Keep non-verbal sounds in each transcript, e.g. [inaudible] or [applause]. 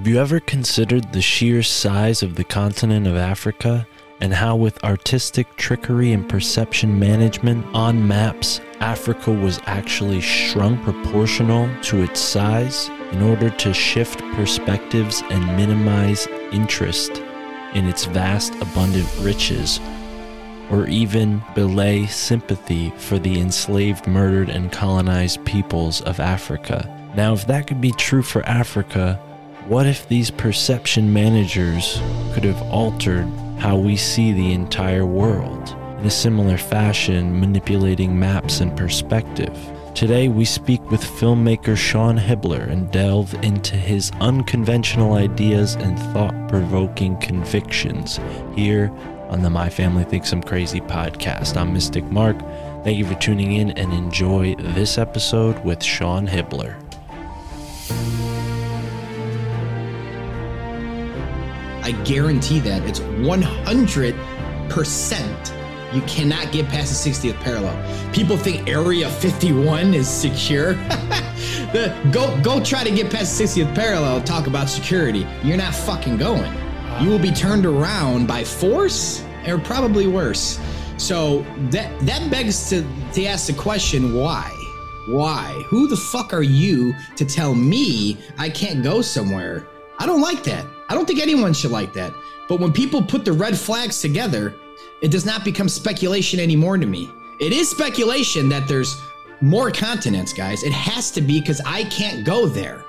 Have you ever considered the sheer size of the continent of Africa and how, with artistic trickery and perception management on maps, Africa was actually shrunk proportional to its size in order to shift perspectives and minimize interest in its vast, abundant riches? Or even belay sympathy for the enslaved, murdered, and colonized peoples of Africa. Now, if that could be true for Africa, what if these perception managers could have altered how we see the entire world? In a similar fashion, manipulating maps and perspective. Today, we speak with filmmaker Sean Hibbeler and delve into his unconventional ideas and thought provoking convictions here on the My Family Thinks I'm Crazy podcast. I'm Mystic Mark. Thank you for tuning in and enjoy this episode with Sean Hibbeler. I guarantee that it's 100% you cannot get past the 60th parallel. People think Area 51 is secure. [laughs] The- go go try to get past the 60th parallel, talk about security. You're not fucking going. You will be turned around by force or probably worse. So that that begs to, to ask the question why? Why? Who the fuck are you to tell me I can't go somewhere? I don't like that. I don't think anyone should like that. But when people put the red flags together, it does not become speculation anymore to me. It is speculation that there's more continents, guys. It has to be because I can't go there.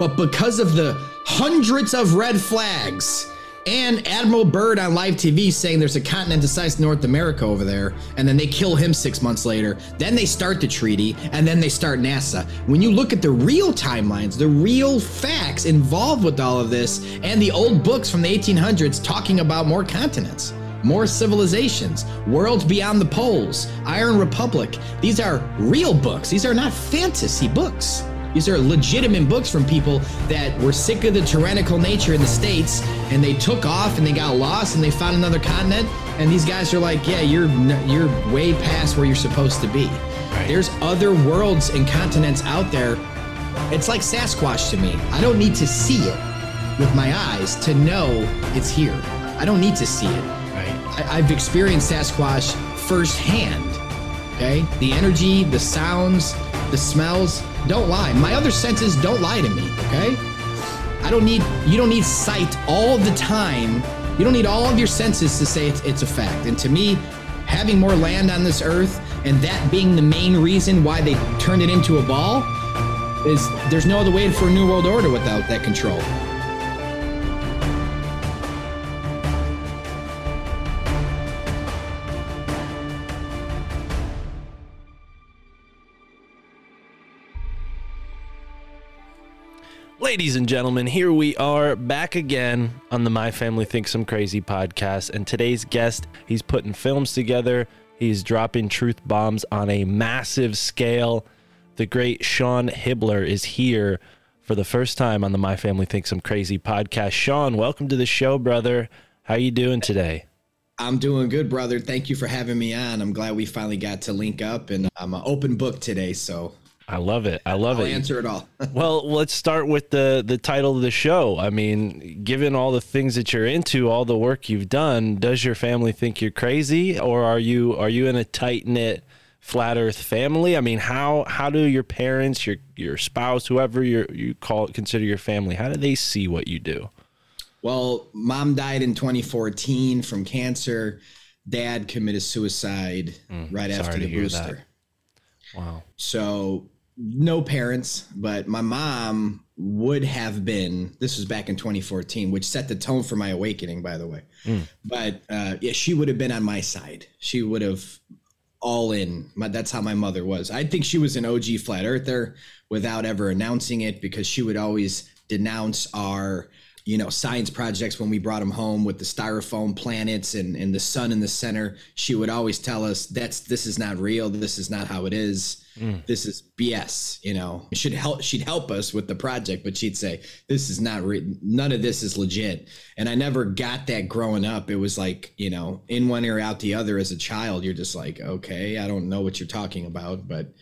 But because of the hundreds of red flags and Admiral Byrd on live TV saying there's a continent the size of North America over there, and then they kill him six months later, then they start the treaty, and then they start NASA. When you look at the real timelines, the real facts involved with all of this, and the old books from the 1800s talking about more continents, more civilizations, worlds beyond the poles, Iron Republic, these are real books. These are not fantasy books. These are legitimate books from people that were sick of the tyrannical nature in the states, and they took off and they got lost and they found another continent. And these guys are like, "Yeah, you're you're way past where you're supposed to be." There's other worlds and continents out there. It's like Sasquatch to me. I don't need to see it with my eyes to know it's here. I don't need to see it. Right. I, I've experienced Sasquatch firsthand. Okay, the energy, the sounds, the smells don't lie. My other senses don't lie to me. Okay, I don't need you don't need sight all the time. You don't need all of your senses to say it's, it's a fact. And to me, having more land on this earth and that being the main reason why they turned it into a ball is there's no other way for a new world order without that control. Ladies and gentlemen, here we are back again on the My Family Thinks I'm Crazy podcast. And today's guest, he's putting films together, he's dropping truth bombs on a massive scale. The great Sean Hibbeler is here for the first time on the My Family Thinks I'm Crazy podcast. Sean, welcome to the show, brother. How you doing today? I'm doing good, brother. Thank you for having me on. I'm glad we finally got to link up, and I'm an open book today, so I love it. I love I'll it. answer it all. [laughs] well, let's start with the the title of the show. I mean, given all the things that you're into, all the work you've done, does your family think you're crazy, or are you are you in a tight knit flat Earth family? I mean, how how do your parents, your your spouse, whoever you you call it, consider your family, how do they see what you do? Well, mom died in 2014 from cancer. Dad committed suicide right after Mm, the booster. that. Wow. So no parents, but my mom would have been. This was back in 2014, which set the tone for my awakening, by the way. But uh, yeah, she would have been on my side. She would have all in. My, that's how my mother was. I think she was an OG flat earther without ever announcing it because she would always denounce our you know science projects when we brought them home with the styrofoam planets and, and the sun in the center she would always tell us that's this is not real. This is not how it is. Mm. This is bs you know? It should help she'd help us with the project but she'd say this is not re- none of this is legit. And i never got that growing up. It was like you know in one ear out the other as a child you're just like okay i don't know what you're talking about but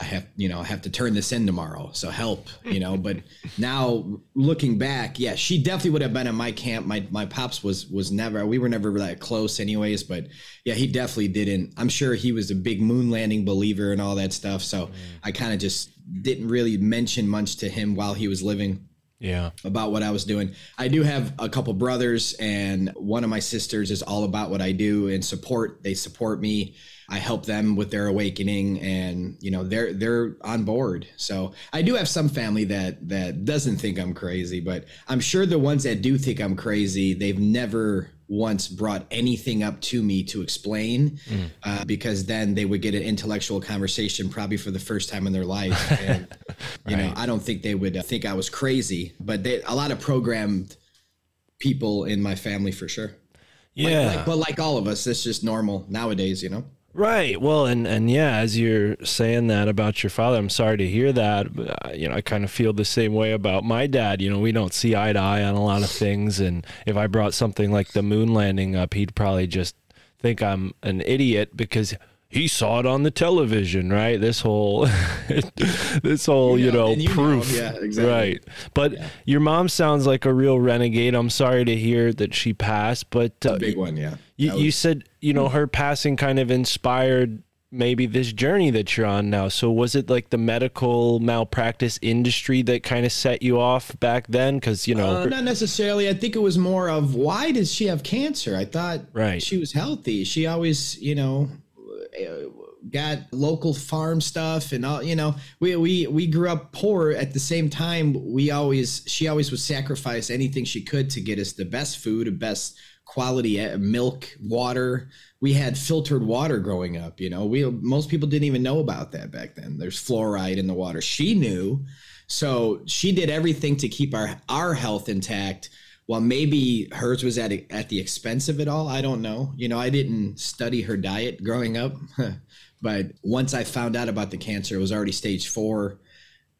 I have, you know, I have to turn this in tomorrow. So help, you know. But now looking back, yeah, she definitely would have been in my camp. My my pops was was never. We were never that close, anyways. But yeah, he definitely didn't. I'm sure he was a big moon landing believer and all that stuff. So mm. I kind of just didn't really mention much to him while he was living Yeah. about what I was doing. I do have a couple brothers, and one of my sisters is all about what I do and support. They support me. I help them with their awakening, and you know they're they're on board. So I do have some family that that doesn't think I'm crazy, but I'm sure the ones that do think I'm crazy, they've never once brought anything up to me to explain uh, because then they would get an intellectual conversation probably for the first time in their life. [laughs] And you know i don't think they would uh, think i was crazy but they, a lot of programmed people in my family for sure. Like- Yeah. like- but like all of us it's just normal nowadays you know Right. Well, and and yeah, as you're saying that about your father, I'm sorry to hear that. But, uh, you know, I kind of feel the same way about my dad. You know, we don't see eye to eye on a lot of things, and if I brought something like the moon landing up, he'd probably just think I'm an idiot because he saw it on the television, right? This whole, [laughs] this whole, you know, you know, proof, yeah, exactly. right? But your mom sounds like a real renegade. I'm sorry to hear that she passed, but uh, big one yeah you, That you said you know her passing kind of inspired maybe this journey that you're on now. So was it like the medical malpractice industry that kind of set you off back then? Because you know, Uh, not necessarily. I think it was more of why does she have cancer? I thought Right. she was healthy. She always, you know, got local farm stuff and all. You know, we we we grew up poor. At the same time, we always she always would sacrifice anything she could to get us the best food, the best quality uh, milk, water. We had filtered water growing up. You know, we most people didn't even know about that back then. There's fluoride in the water. She knew. So she did everything to keep our our health intact. While maybe hers was at at the expense of it all, I don't know. You know, I didn't study her diet growing up, [laughs] but once I found out about the cancer, it was already stage four.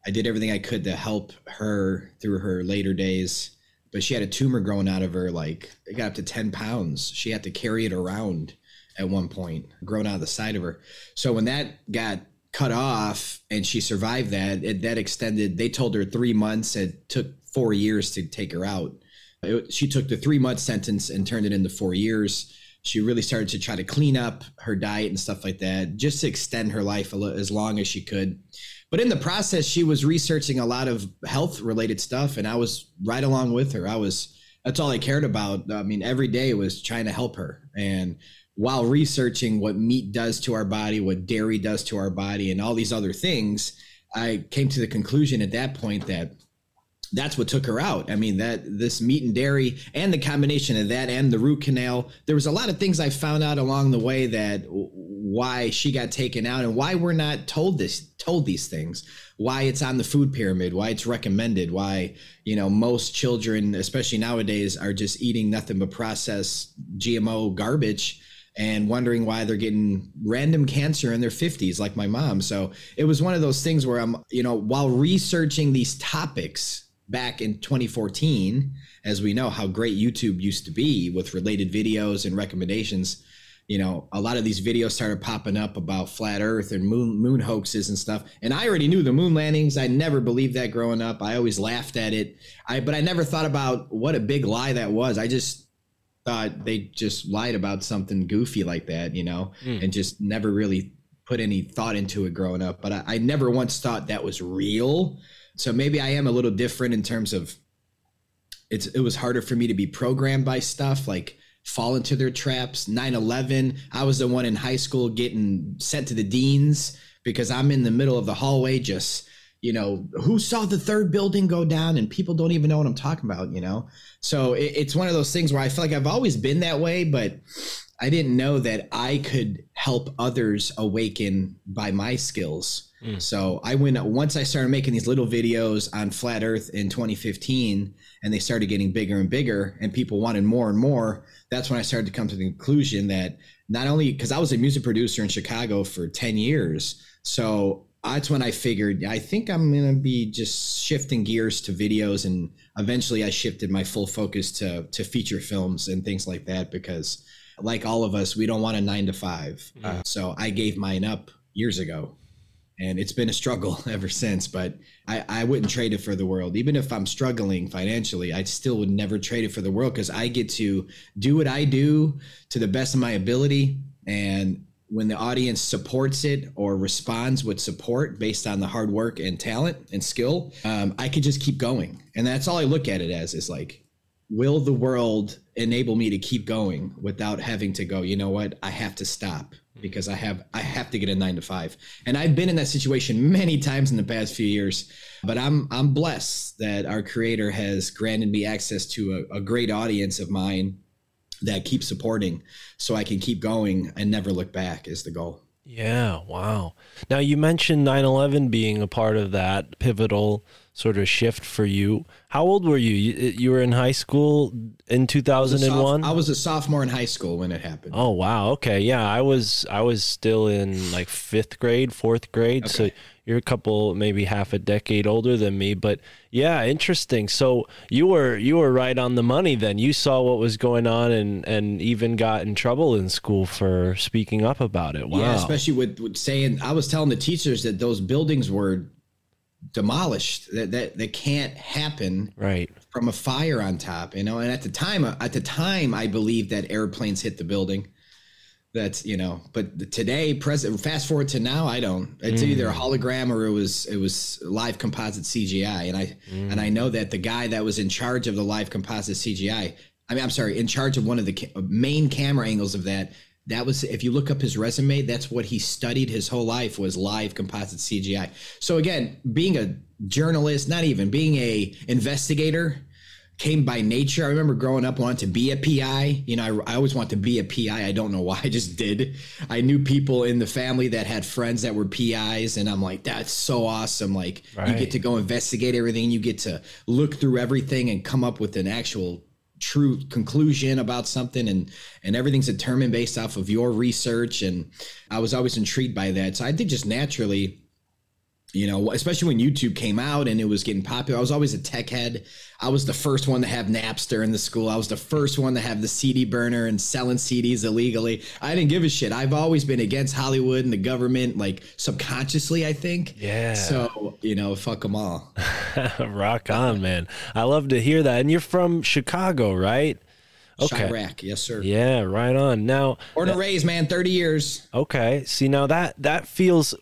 I did everything I could to help her through her later days, but she had a tumor growing out of her. Like it got up to ten pounds. She had to carry it around at one point, growing out of the side of her. So when that got cut off and she survived that, it, that extended. They told her three months. It took four years to take her out. It- she took the three month sentence and turned it into four years. She really started to try to clean up her diet and stuff like that, just to extend her life li- as long as she could. But in the process, she was researching a lot of health related stuff, and I was right along with her. I was that's all I cared about. I mean, every day was trying to help her, and while researching what meat does to our body, what dairy does to our body, and all these other things, I came to the conclusion at that point that that's what took her out. I mean, that this meat and dairy and the combination of that and the root canal, there was a lot of things I found out along the way that why she got taken out and why we're not told this told these things why it's on the food pyramid why it's recommended why you know most children especially nowadays are just eating nothing but processed gmo garbage and wondering why they're getting random cancer in their 50s like my mom so it was one of those things where i'm you know while researching these topics back in 2014, as we know how great YouTube used to be with related videos and recommendations, you know, a lot of these videos started popping up about flat Earth and moon moon hoaxes and stuff. And I already knew the moon landings. I never believed that growing up. I always laughed at it. I but I never thought about what a big lie that was. I just thought they just lied about something goofy like that, you know, hmm. and just never really put any thought into it growing up. But I, I never once thought that was real. So maybe I am a little different in terms of it's it was harder for me to be programmed by stuff like fall into their traps. 9-11 i was the one in high school getting sent to the deans because i'm in the middle of the hallway just you know who saw the third building go down and people don't even know what i'm talking about you know? So it, it's one of those things where i feel like i've always been that way but i didn't know that i could help others awaken by my skills so I went once I started making these little videos on flat Earth in 2015, and they started getting bigger and bigger, and people wanted more and more. That's when I started to come to the conclusion that not only because I was a music producer in Chicago for 10 years, so that's when I figured I think I'm gonna be just shifting gears to videos, and eventually I shifted my full focus to to feature films and things like that because, like all of us, we don't want a nine to five. Uh, so I gave mine up years ago and it's been a struggle [laughs] ever since but I, I wouldn't trade it for the world. Even if i'm struggling financially i still would never trade it for the world because i get to do what i do to the best of my ability. And when the audience supports it or responds with support based on the hard work and talent and skill um, i could just keep going. And that's all i look at it as is like will the world enable me to keep going without having to go you know what? I have to stop because i have i have to get a nine to five and i've been in that situation many times in the past few years but i'm i'm blessed that our creator has granted me access to a, a great audience of mine that keeps supporting so i can keep going and never look back is the goal Yeah, wow. Now you mentioned 9/11 being a part of that pivotal sort of shift for you. How old were you? You, you were in high school in 2001? i was a sophomore in high school when it happened Oh wow. Okay. Yeah, I was I was still in like 5th grade, 4th grade. So you're a couple maybe half a decade older than me, but yeah, interesting. So you were you were right on the money then. You saw what was going on and and even got in trouble in school for speaking up about it. Wow. Yeah, especially with, with saying I was telling the teachers that those buildings were demolished. That that that can't happen right. from a fire on top, you know. And at the time, uh, at the time, I believed that airplanes hit the building. That's you know, but today, present, fast forward to now, I don't. It's either a mm. hologram or it was it was live composite CGI, and I and I mm. know that the guy that was in charge of the live composite CGI, I mean, I'm sorry, in charge of one of the ca- uh, main camera angles of that. That was if you look up his resume, that's what he studied his whole life was live composite CGI. So again, being a journalist, not even being a investigator, came by nature. I remember growing up wanting to be a PI. You know, I, I always wanted to be a PI. I don't know why. I just did. I knew people in the family that had friends that were PIs, and I'm like, that's so awesome. Like, you get to go investigate everything. You get to look through everything and come up with an actual true conclusion about something and and everything's determined based off of your research. And I was always intrigued by that. So I think just naturally you know, especially when YouTube came out and it was getting popular. I was always a tech head. I was the first one to have Napster in the school. I was the first one to have the CD burner and selling CDs illegally. I didn't give a shit. I've always been against Hollywood and the government, like subconsciously, I think. Yeah. So, you know, fuck them all. [laughs] Rock on, man. I love to hear that. And you're from Chicago, right? Okay. Chiraq, yes, sir. Yeah, right on. Now, Born and raised, man, 30 years. okay. See, now that that feels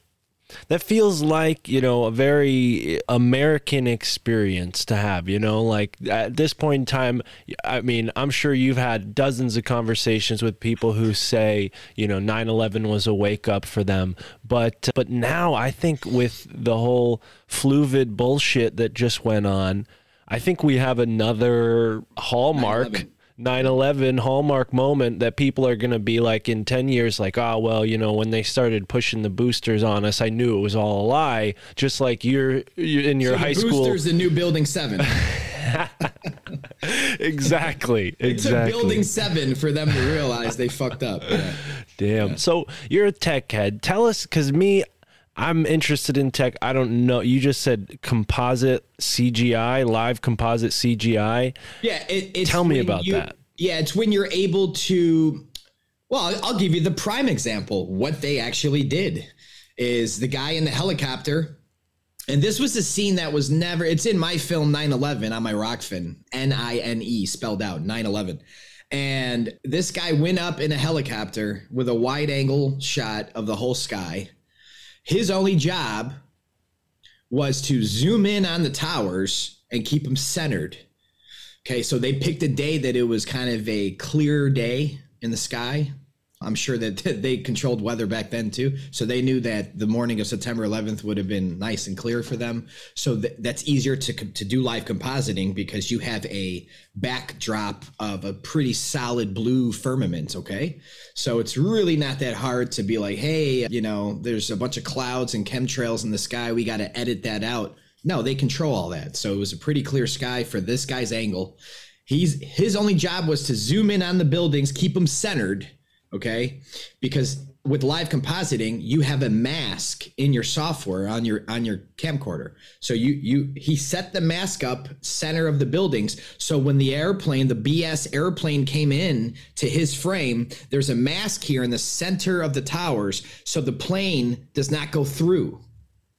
that feels like, you know, a very uh, American experience to have, you know, like at this point in time, I mean, I'm sure you've had dozens of conversations with people who say, you know, 9/11 was a wake up for them, but uh, but now I think with the whole fluvid bullshit that just went on, I think we have another hallmark 9/11. 9/11 hallmark moment that people are going to be like in 10 years like oh well you know when they started pushing the boosters on us I knew it was all a lie just like you're, you're in your So the high school Boosters, the new Building 7. [laughs] [laughs] exactly It took exactly Building 7 for them to realize they fucked up. Yeah. Damn. So you're a tech head. Tell us, because me, I'm interested in tech. I don't know. You just said composite CGI, live composite CGI. Yeah, it, it's Tell me about you- that. Yeah, it's when you're able to. Well, I'll- I'll give you the prime example. What they actually did is the guy in the helicopter, and this was a scene that was never. It's in my film 9/11 on my Rokfin, N I N E spelled out 9/11, and this guy went up in a helicopter with a wide angle shot of the whole sky. His only job was to zoom in on the towers and keep them centered. Okay, so they picked a day that it was kind of a clear day in the sky. I'm sure that [laughs] they controlled weather back then too. So they knew that the morning of September 11th would have been nice and clear for them. So th- that's easier to, to do live compositing because you have a backdrop of a pretty solid blue firmament. Okay. So it's really not that hard to be like, hey, you know, there's a bunch of clouds and chemtrails in the sky. We got to edit that out. No, they control all that. So it was a pretty clear sky for this guy's angle. He's his only job was to zoom in on the buildings, keep them centered, okay? Because with live compositing, you have a mask in your software on your on your camcorder. So you you he set the mask up center of the buildings. So when the airplane, the BS airplane came in to his frame, there's a mask here in the center of the towers so the plane does not go through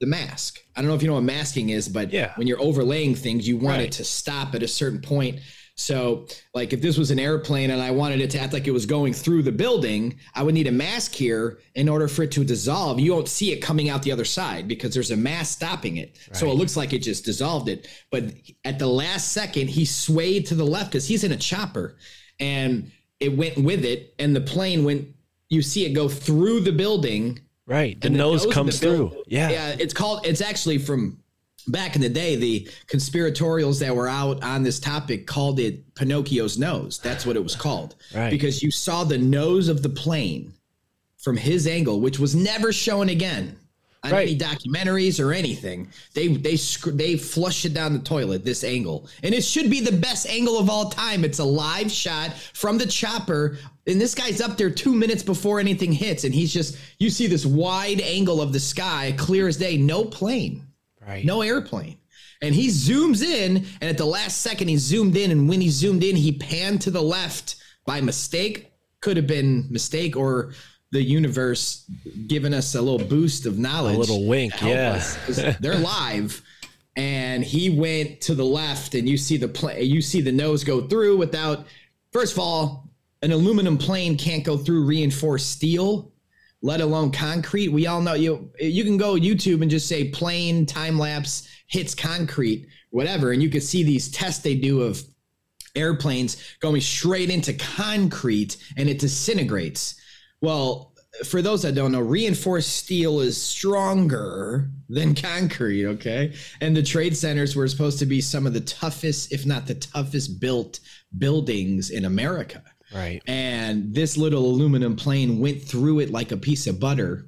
the mask. I don't know if you know what masking is, but Yeah. when you're overlaying things, you want Right. it to stop at a certain point. So, like if this was an airplane and I wanted it to act like it was going through the building, I would need a mask here in order for it to dissolve. You won't see it coming out the other side because there's a mask stopping it. So it looks like it just dissolved it. But at the last second, he swayed to the left because he's in a chopper and it went with it. And the plane went, you see it go through the building Right. The nose of comes the through. Yeah. Yeah, it's called it's actually from back in the day, the conspiratorials that were out on this topic called it Pinocchio's nose. That's what it was called. Right. Because you saw the nose of the plane from his angle, which was never shown again on Right. any documentaries or anything. They they they flush it down the toilet this angle, and it should be the best angle of all time. It's a live shot from the chopper, and this guy's up there two minutes before anything hits, and he's just you see this wide angle of the sky, clear as day, no plane, Right. no airplane. And he zooms in, and at the last second, he zoomed in. And when he zoomed in, he panned to the left by mistake. Could have been mistake or the universe giving us a little boost of knowledge. A little wink, yeah. they're live. And he went to the left, and you see the plane. You see the nose go through without. First of all, an aluminum plane can't go through reinforced steel let alone concrete. We all know you you can go YouTube and just say plane time lapse hits concrete, whatever, and you can see these tests they do of airplanes going straight into concrete and it disintegrates. Well, for those that don't know, reinforced steel is stronger than concrete, okay? And the trade centers were supposed to be some of the toughest, if not the toughest built buildings in America Right. and this little aluminum plane went through it like a piece of butter.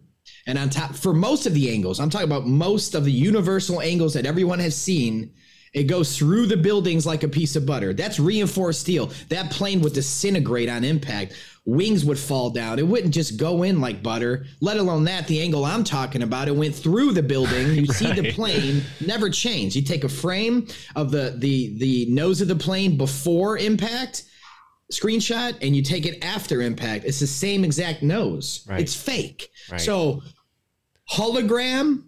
And on top, for most of the angles, I'm talking about most of the universal angles that everyone has seen, it goes through the buildings like a piece of butter. That's reinforced steel. That plane would disintegrate on impact. Wings would fall down. It wouldn't just go in like butter, let alone that. The angle I'm talking about, it went through the building. You see the [laughs] plane never change. You take a frame of the the the nose of the plane before impact, screenshot and you take it after impact, it's the same exact nose. Right. It's fake. Right. So hologram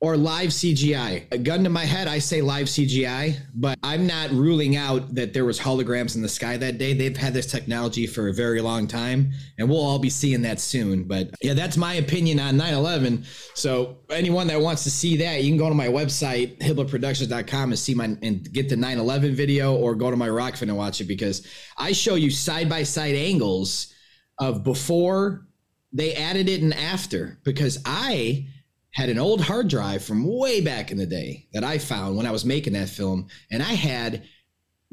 or live CGI. A gun to my head, I say live CGI, but I'm not ruling out that there was holograms in the sky that day. They've had this technology for a very long time, and we'll all be seeing that soon. But yeah, that's my opinion on 9/11. So anyone that wants to see that, you can go to my website hibbleproductions.com and see my and get the 9/11 video, or go to my Rokfin and watch it because I show you side by side angles of before they added it and after because I had an old hard drive from way back in the day that I found when I was making that film, and I had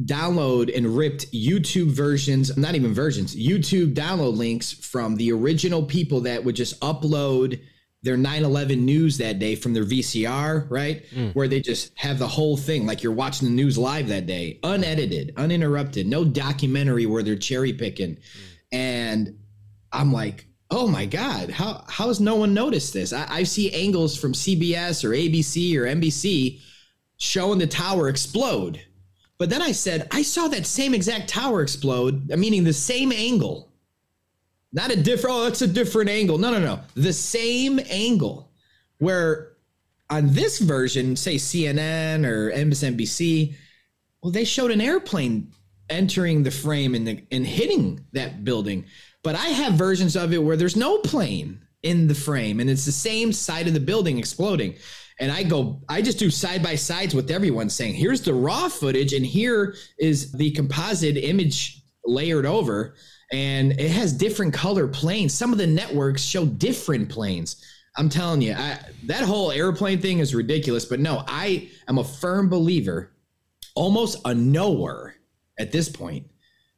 download and ripped YouTube versions, not even versions, YouTube download links from the original people that would just upload their 9/11 news that day from their VCR, right? Mm. Where they just have the whole thing like you're watching the news live that day, unedited, uninterrupted, no documentary where they're cherry picking. Mm. And I'm like, oh my god, how how has no one noticed this? I, I see angles from CBS or ABC or NBC showing the tower explode. But then I said, I saw that same exact tower explode, uh, meaning the same angle. Not a different, oh, that's a different angle. No, no, no. The same angle. Where on this version, say CNN or MSNBC, well, they showed an airplane entering the frame and, the, and hitting that building. But I have versions of it where there's no plane in the frame and it's the same side of the building exploding. And I go, I just do side by sides with everyone saying, here's the raw footage and here is the composite image layered over. And it has different color planes. Some of the networks show different planes. I'm telling you, I, that whole airplane thing is ridiculous. But no, I am a firm believer, almost a knower at this point,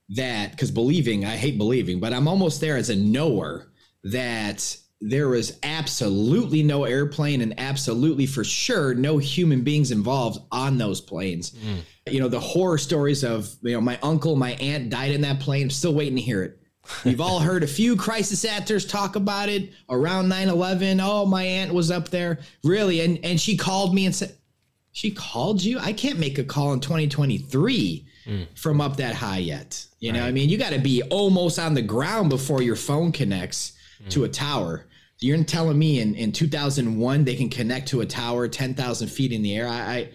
that because believing, I hate believing, but I'm almost there as a knower that there was absolutely no airplane and absolutely for sure no human beings involved on those planes. Mm. You know, the horror stories of, you know, my uncle, my aunt died in that plane. Still waiting to hear it. You've all heard a few crisis actors talk about it around 9-11. Oh, my aunt was up there. Really? And and she called me and said, She called you? I can't make a call in 2023 Mm. from up that high yet. You know, I mean, you got to be almost on the ground before your phone connects mm. to a tower. You're telling me in, in 2001 they can connect to a tower 10,000 feet in the air. I, I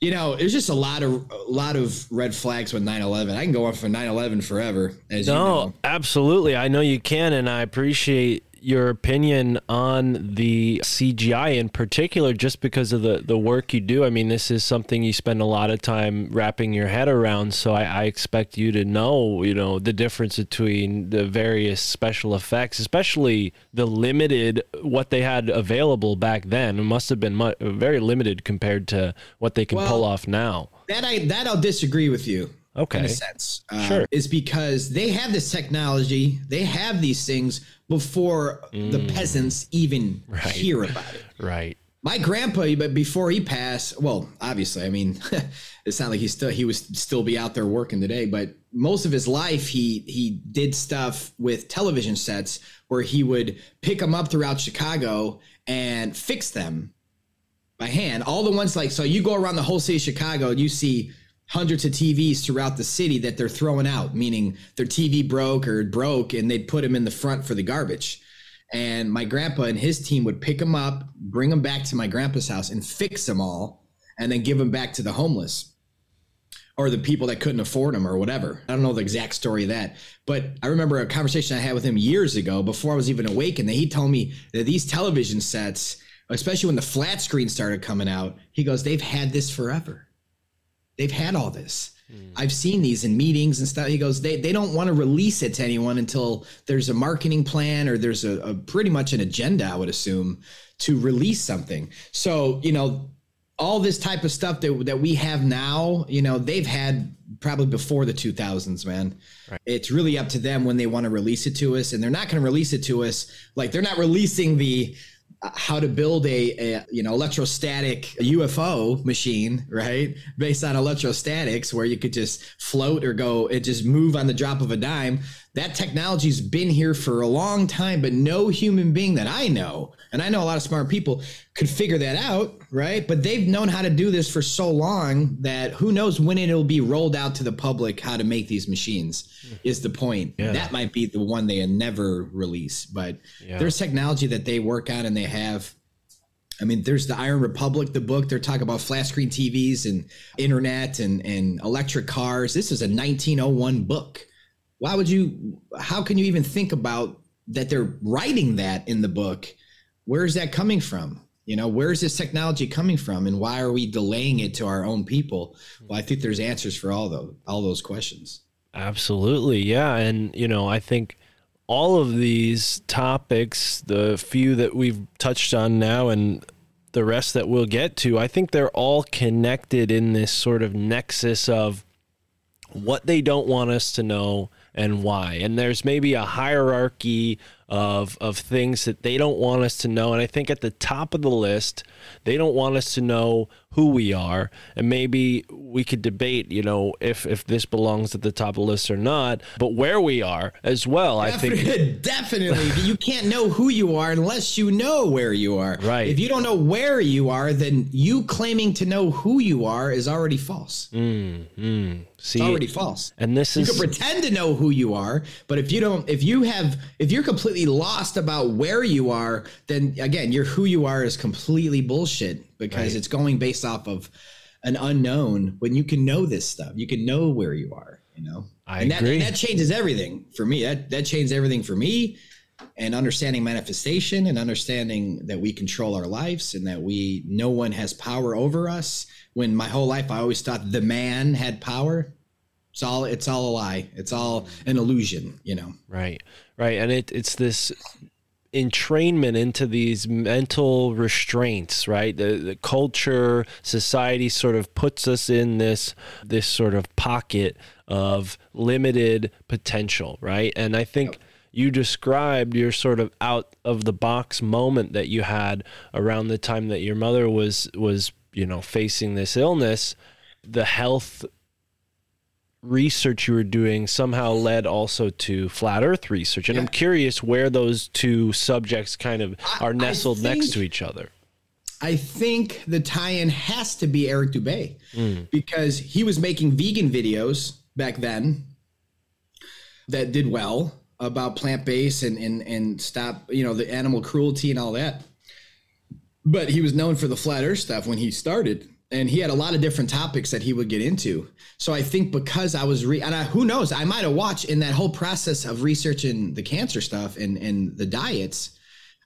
you know, there's just a lot of a lot of red flags with 9/11. I can go on for 9/11 forever, as you No, know. absolutely. I know you can, and I appreciate your opinion on the CGI in particular, just because of the, the work you do. I mean, this is something you spend a lot of time wrapping your head around. So I, I expect you to know, you know, the difference between the various special effects, especially the limited what they had available back then. It must have been mu- very limited compared to what they can pull off now. That I that I'll disagree with you. Okay. In a sense, uh, Sure. is because they have this technology, they have these things before the peasants even Mm. Right. hear about it. [laughs] Right. My grandpa, but before he passed, well, obviously, I mean, [laughs] it's not like he still he was still be out there working today, but most of his life he he did stuff with television sets where he would pick them up throughout Chicago and fix them by hand. All the ones like so you go around the whole city of Chicago, you see hundreds of TVs throughout the city that they're throwing out, meaning their TV broke or broke, and they'd put them in the front for the garbage. And my grandpa and his team would pick them up, bring them back to my grandpa's house, and fix them all, and then give them back to the homeless or the people that couldn't afford them or whatever. I don't know the exact story of that, but I remember a conversation I had with him years ago before I was even awakened and he told me that these television sets, especially when the flat screen started coming out, he goes, they've had this forever. They've had all this. Hmm. I've seen these in meetings and stuff. He goes, they, they don't want to release it to anyone until there's a marketing plan or there's a, a pretty much an agenda, I would assume, to release something. So, you know, all this type of stuff that, that we have now, you know, they've had probably before the 2000s, man. It's really up to them when they want to release it to us. And they're not going to release it to us. Like they're not releasing the, how to build a, a you know electrostatic UFO machine, right? Based on electrostatics, where you could just float or go, it just move on the drop of a dime. That technology's been here for a long time, but no human being that I know, and I know a lot of smart people, could figure that out, right? But they've known how to do this for so long that who knows when it'll be rolled out to the public how to make these machines is the point. Yeah. That might be the one they never release, but Yeah. there's technology that they work on and they have. I mean, there's the Iron Republic, the book. They're talking about flat screen TVs and internet and, and electric cars. This is a 1901 book. Why would you, how can you even think about that they're writing that in the book? Where is that coming from? You know, where is this technology coming from and why are we delaying it to our own people? Well, I think there's answers for all those, all those questions. Absolutely. Yeah. And, you know, I think all of these topics, the few that we've touched on now and the rest that we'll get to, I think they're all connected in this sort of nexus of what they don't want us to know and why. And there's maybe a hierarchy of of things that they don't want us to know. And I think at the top of the list, they don't want us to know who we are. And maybe we could debate, you know, if if this belongs at the top of the list or not, but where we are as well. I think Definitely, [laughs] definitely. you can't know who you are unless you know where you are. Right. If you don't know where you are, then you claiming to know who you are is already false. Mm-hmm. see It's already false. and this You is can pretend to know who you are, but if you don't, if you have, if you're completely lost about where you are, then again, your who you are is completely bullshit because Right. it's going based off of an unknown. When you can know this stuff, you can know where you are. You know, I and that, agree. that changes everything for me. That that changed everything for me, and understanding manifestation and understanding that we control our lives and that we no one has power over us. When my whole life I always thought the man had power. It's all it's all a lie. It's all an illusion, you know. Right, right, and it it's this entrainment into these mental restraints, right? The, the culture, society sort of puts us in this this sort of pocket of limited potential, right? And I think you described your sort of out of the box moment that you had around the time that your mother was was you know facing this illness. The health research you were doing somehow led also to flat earth research. And i'm curious where those two subjects kind of are nestled next to each other. I think the tie-in has to be Eric Dubay hmm. because he was making vegan videos back then that did well about plant-based and and and stop you know the animal cruelty and all that. But he was known for the flat earth stuff when he started and he had a lot of different topics that he would get into. So I think because I was re and I, who knows, I might have watched in that whole process of researching the cancer stuff and and the diets.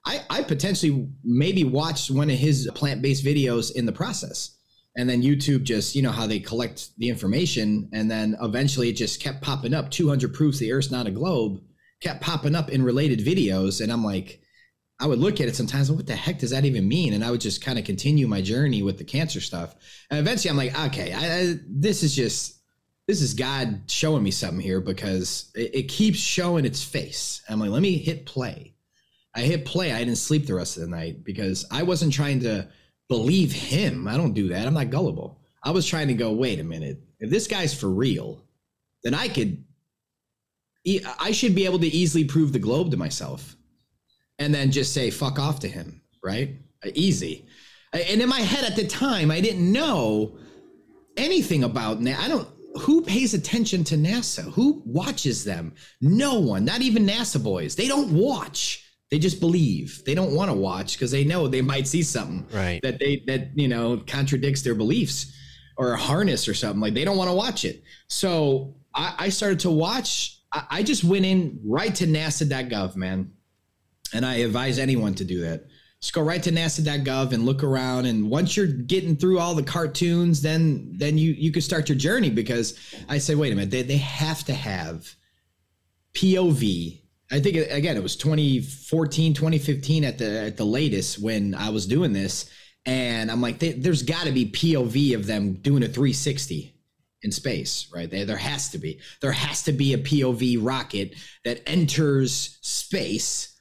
I, I potentially maybe watched one of his plant-based videos in the process. And then YouTube just, you know, how they collect the information. And then eventually it just kept popping up 200 proofs the Earth's not a globe, kept popping up in related videos. And I'm like, I would look at it sometimes, what the heck does that even mean? And I would just kind of continue my journey with the cancer stuff. And eventually I'm like, okay, I, I, this is just, this is God showing me something here because it, it keeps showing its face. I'm like, let me hit play. I hit play. I didn't sleep the rest of the night because I wasn't trying to believe him. I don't do that. I'm not gullible. I was trying to go, wait a minute. If this guy's for real, then I could, I should be able to easily prove the globe to myself and then just say, fuck off to him, right? Easy. And in my head at the time, I didn't know anything about NASA. I don't, who pays attention to NASA? Who watches them? No one, not even NASA boys. They don't watch. They just believe. They don't want to watch because they know they might see something Right. that they that you know contradicts their beliefs or a harness or something. Like they don't want to watch it. So I, I started to watch. I, I just went in right to NASA.gov, man, and I advise anyone to do that. Just go right to NASA.gov and look around. And once you're getting through all the cartoons, then then you you can start your journey. Because I say wait a minute, they they have to have POV. I think again it was 2014, 2015 at the at the latest when I was doing this, and I'm like, there- there's got to be POV of them doing a 360 in space, right? There, there has to be. There has to be a POV rocket that enters space,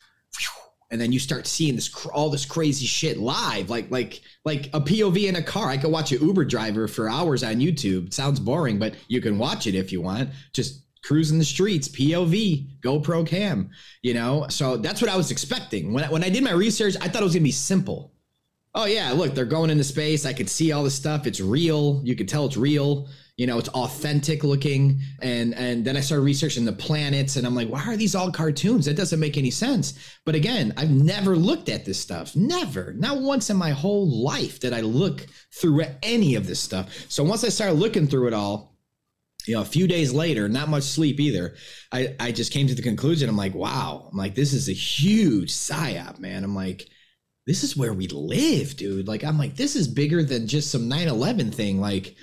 and then you start seeing this all this crazy shit live, like like like a POV in a car. I could watch an Uber driver for hours on YouTube. It sounds boring, but you can watch it if you want. Just cruising the streets, POV, GoPro cam, you know? So that's what I was expecting. When I, when I did my research, I thought it was going to be simple. Oh yeah, look, they're going into space. I could see all this stuff. It's real. You could tell it's real. You know, it's authentic looking. And and then I started researching the planets and I'm like, why are these all cartoons? That doesn't make any sense. But again, I've never looked at this stuff. Never. Not once in my whole life did I look through any of this stuff. So once I started looking through it all, you know, a few days later, not much sleep either. I, I just came to the conclusion. I'm like, wow. I'm like, this is a huge psyop, man. I'm like, this is where we live, dude. Like, I'm like, this is bigger than just some 9 11 thing. Like,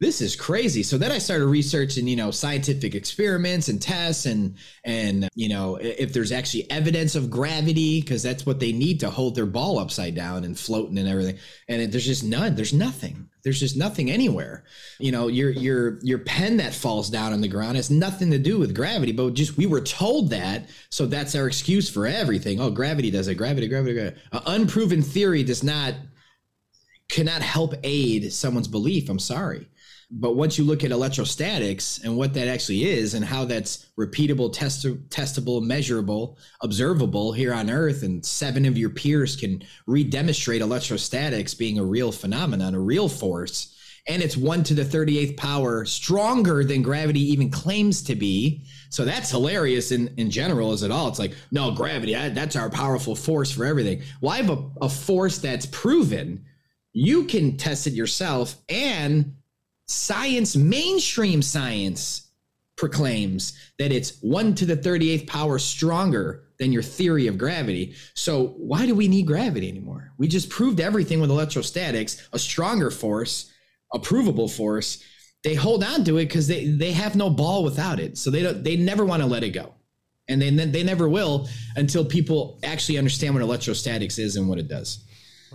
this is crazy. So then I started researching, you know, scientific experiments and tests and and you know, if there's actually evidence of gravity because that's what they need to hold their ball upside down and floating and everything. And it, there's just none. There's nothing. There's just nothing anywhere. You know, your your your pen that falls down on the ground has nothing to do with gravity, but just we were told that, so that's our excuse for everything. Oh, gravity does it. Gravity, gravity, gravity. An unproven theory does not cannot help aid someone's belief. I'm sorry. But once you look at electrostatics and what that actually is and how that's repeatable, test- testable, measurable, observable here on Earth, and seven of your peers can re-demonstrate electrostatics being a real phenomenon, a real force, and it's one to the 38th power stronger than gravity even claims to be. So that's hilarious in, in general, is it all? It's like, no, gravity, I- that's our powerful force for everything. Well, I have a, a force that's proven. You can test it yourself, and science, mainstream science, proclaims that it's one to the 38th power stronger than your theory of gravity. So why do we need gravity anymore? We just proved everything with electrostatics, a stronger force, a provable force. They hold on to it because they, they have no ball without it. So they don't they never want to let it go. And they, they never will until people actually understand what electrostatics is and what it does.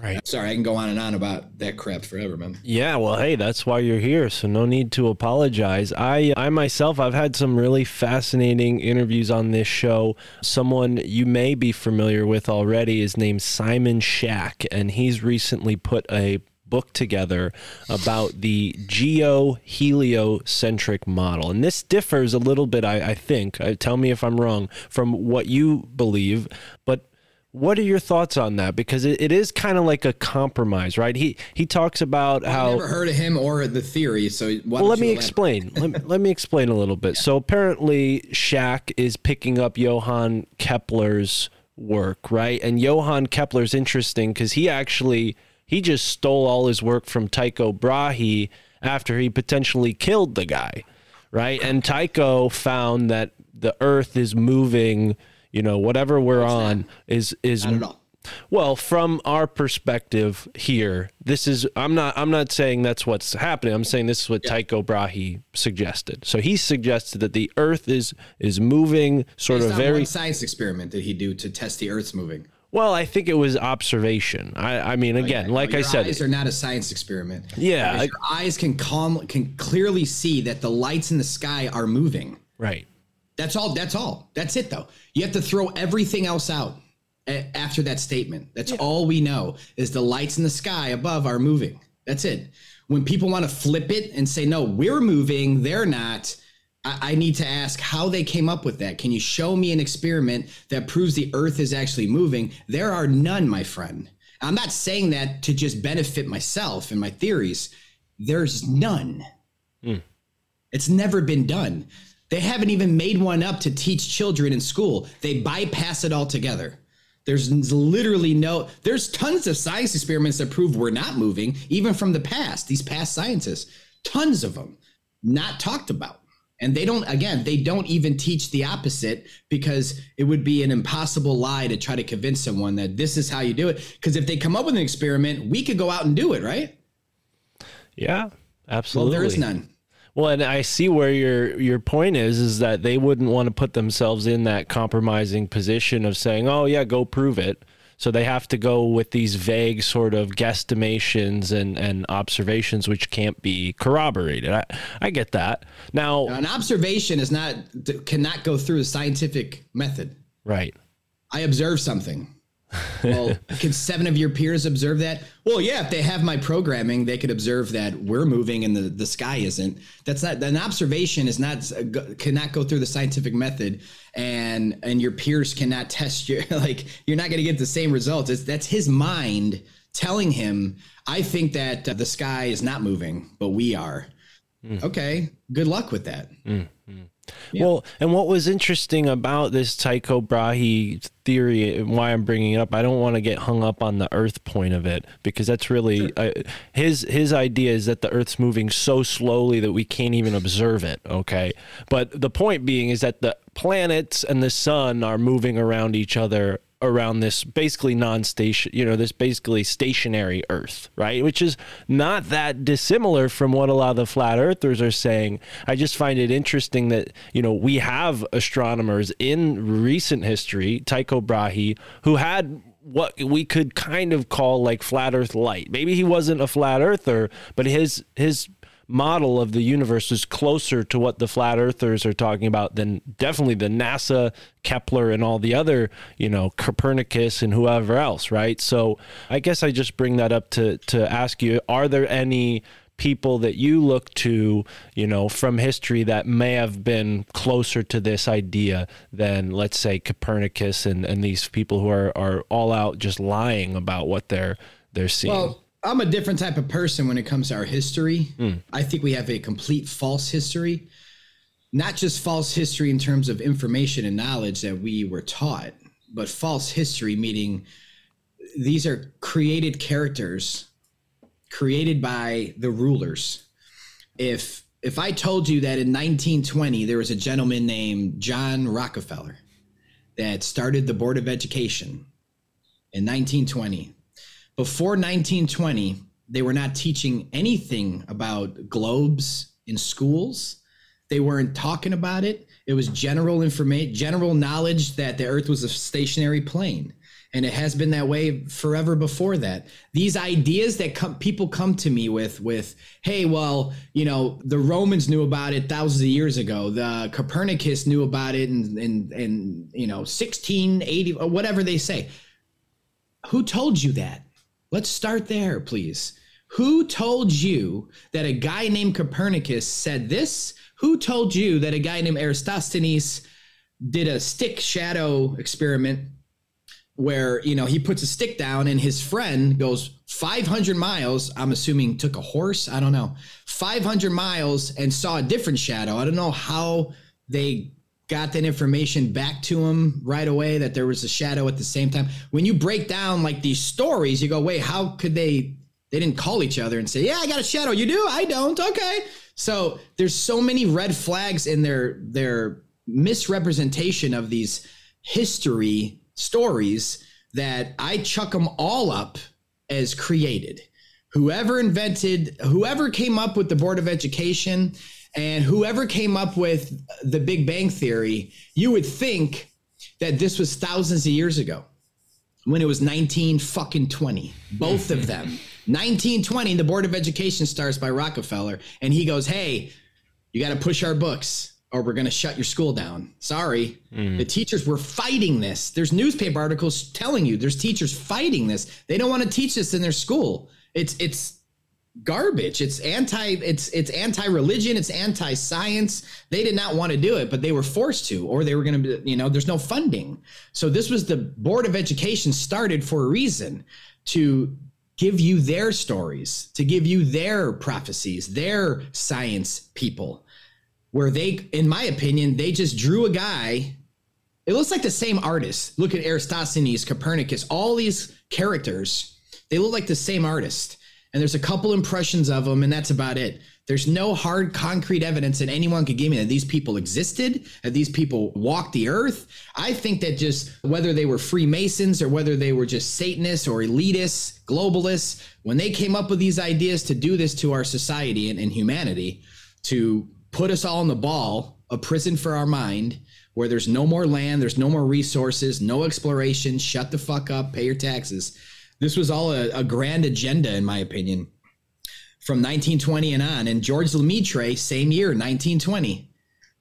Right. Sorry, I can go on and on about that crap forever, man. Yeah, well, hey, that's why you're here, so no need to apologize. I I myself I've had some really fascinating interviews on this show. Someone you may be familiar with already is named Simon Shack and he's recently put a book together about the geo-heliocentric model. And this differs a little bit, I, I think, uh, tell me if I'm wrong, from what you believe, but what are your thoughts on that? Because it, it is kind of like a compromise, right? He he talks about I've how never heard of him or the theory, so well, let me explain. [laughs] let, let me explain a little bit. So apparently, Shack is picking up Johann Kepler's work, right? And Johann Kepler's interesting because he actually he just stole all his work from Tycho Brahe after he potentially killed the guy, right? And Tycho found that the Earth is moving. You know, whatever we're on is is Not at all. well, from our perspective here, this is I'm not I'm not saying that's what's happening. I'm saying this is what Tycho Brahe suggested. So he suggested that the Earth is is moving sort Based of very science experiment did he do to test the Earth's moving? well. I think it was observation. I I mean, again, like I Your said, eyes are not a science experiment. Yeah, I- your eyes can calm can clearly see that the lights in the sky are moving. right. That's all. That's all. That's it, though. You have to throw everything else out a- after that statement. That's all we know is the lights in the sky above are moving. That's it. When people want to flip it and say, no, we're moving, they're not, I, I need to ask how they came up with that. Can you show me an experiment that proves the earth is actually moving? There are none, my friend. I'm not saying that to just benefit myself and my theories. There's none. Hmm. It's never been done. They haven't even made one up to teach children in school. They bypass it altogether. There's literally no, there's tons of science experiments that prove we're not moving, even from the past, these past scientists. Tons of them not talked about. And they don't, again, they don't even teach the opposite because it would be an impossible lie to try to convince someone that this is how you do it. Because if they come up with an experiment, we could go out and do it, right? Yeah, absolutely. Well, absolutely. there is none. Well, and I see where your your point is is that they wouldn't want to put themselves in that compromising position of saying, "Oh yeah, go prove it." So they have to go with these vague sort of guesstimations and, and observations which can't be corroborated. I, I get that. Now, An observation is not cannot go through a scientific method. right. I observe something. Well, can seven of your peers observe that? Well, yeah, if they have my programming, they could observe that we're moving and the, the sky isn't. That's not an observation is not uh, cannot go through the scientific method and and your peers cannot test your [laughs] like you're not going to get the same results. It's that's his mind telling him, I think that uh, the sky is not moving, but we are. Hmm. Okay, good luck with that. Hmm. Well, and what was interesting about this Tycho Brahe theory, and why I'm bringing it up, I don't want to get hung up on the Earth point of it because that's really uh, his his idea is that the Earth's moving so slowly that we can't even observe it. Okay, but the point being is that the planets and the sun are moving around each other around this basically non-station, you know, this basically stationary Earth, right? Which is not that dissimilar from what a lot of the flat earthers are saying. I just find it interesting that, you know, we have astronomers in recent history, Tycho Brahe, who had what we could kind of call like flat earth light. Maybe he wasn't a flat earther, but his his model of the universe is closer to what the flat earthers are talking about than definitely the NASA, Kepler, and all the other, you know, Copernicus and whoever else, right? So I guess I just bring that up to to ask you: Are there any people that you look to, you know, from history that may have been closer to this idea than, let's say, Copernicus and, and these people who are, are all out just lying about what they're they're seeing? Well, I'm a different type of person when it comes to our history. Hmm. I think we have a complete false history, not just false history in terms of information and knowledge that we were taught, but false history, meaning these are created characters created by the rulers. If if I told you that in 1920 there was a gentleman named John Rockefeller that started the Board of Education in 1920 before 1920, they were not teaching anything about globes in schools. They weren't talking about it. It was general information, general knowledge that the Earth was a stationary plane, and it has been that way forever before that. These ideas that come, people come to me with, with, hey, well, you know, the Romans knew about it thousands of years ago. The Copernicus knew about it in, in, in you know, 1680 or whatever they say. Who told you that? Let's start there, please. Who told you that a guy named Copernicus said this? Who told you that a guy named Aristophanes did a stick shadow experiment where, you know, he puts a stick down and his friend goes 500 miles, I'm assuming took a horse, I don't know. 500 miles and saw a different shadow. I don't know how they got that information back to him right away that there was a shadow at the same time. When you break down like these stories, you go, wait, how could they? They didn't call each other and say, yeah, I got a shadow. You do? I don't. Okay. So there's so many red flags in their their misrepresentation of these history stories that I chuck them all up as created. Whoever invented, whoever came up with the Board of Education and whoever came up with the Big Bang Theory, you would think that this was thousands of years ago when it was 19 fucking 20. Both of them. [laughs] 1920, the Board of Education starts by Rockefeller, and he goes, Hey, you got to push our books or we're going to shut your school down. Sorry. Mm. The teachers were fighting this. There's newspaper articles telling you there's teachers fighting this. They don't want to teach this in their school. It's, it's, garbage. It's anti it's it's anti-religion it's anti-science. They did not want to do it but they were forced to or they were going to be you know there's no funding. So this was the board of education started for a reason to give you their stories to give you their prophecies their science people where they in my opinion they just drew a guy. It looks like the same artist. Look at aristophanes copernicus all these characters. They look like the same artist and there's a couple impressions of them and that's about it. There's no hard concrete evidence that anyone could give me that these people existed that these people walked the earth. I think that just whether they were freemasons or whether they were just satanists or elitists globalists when they came up with these ideas to do this to our society and, and humanity to put us all in the ball a prison for our mind where there's no more land there's no more resources no exploration shut the fuck up pay your taxes this was all a, a grand agenda, in my opinion, from 1920 and on. And George Lemaitre, same year, 1920.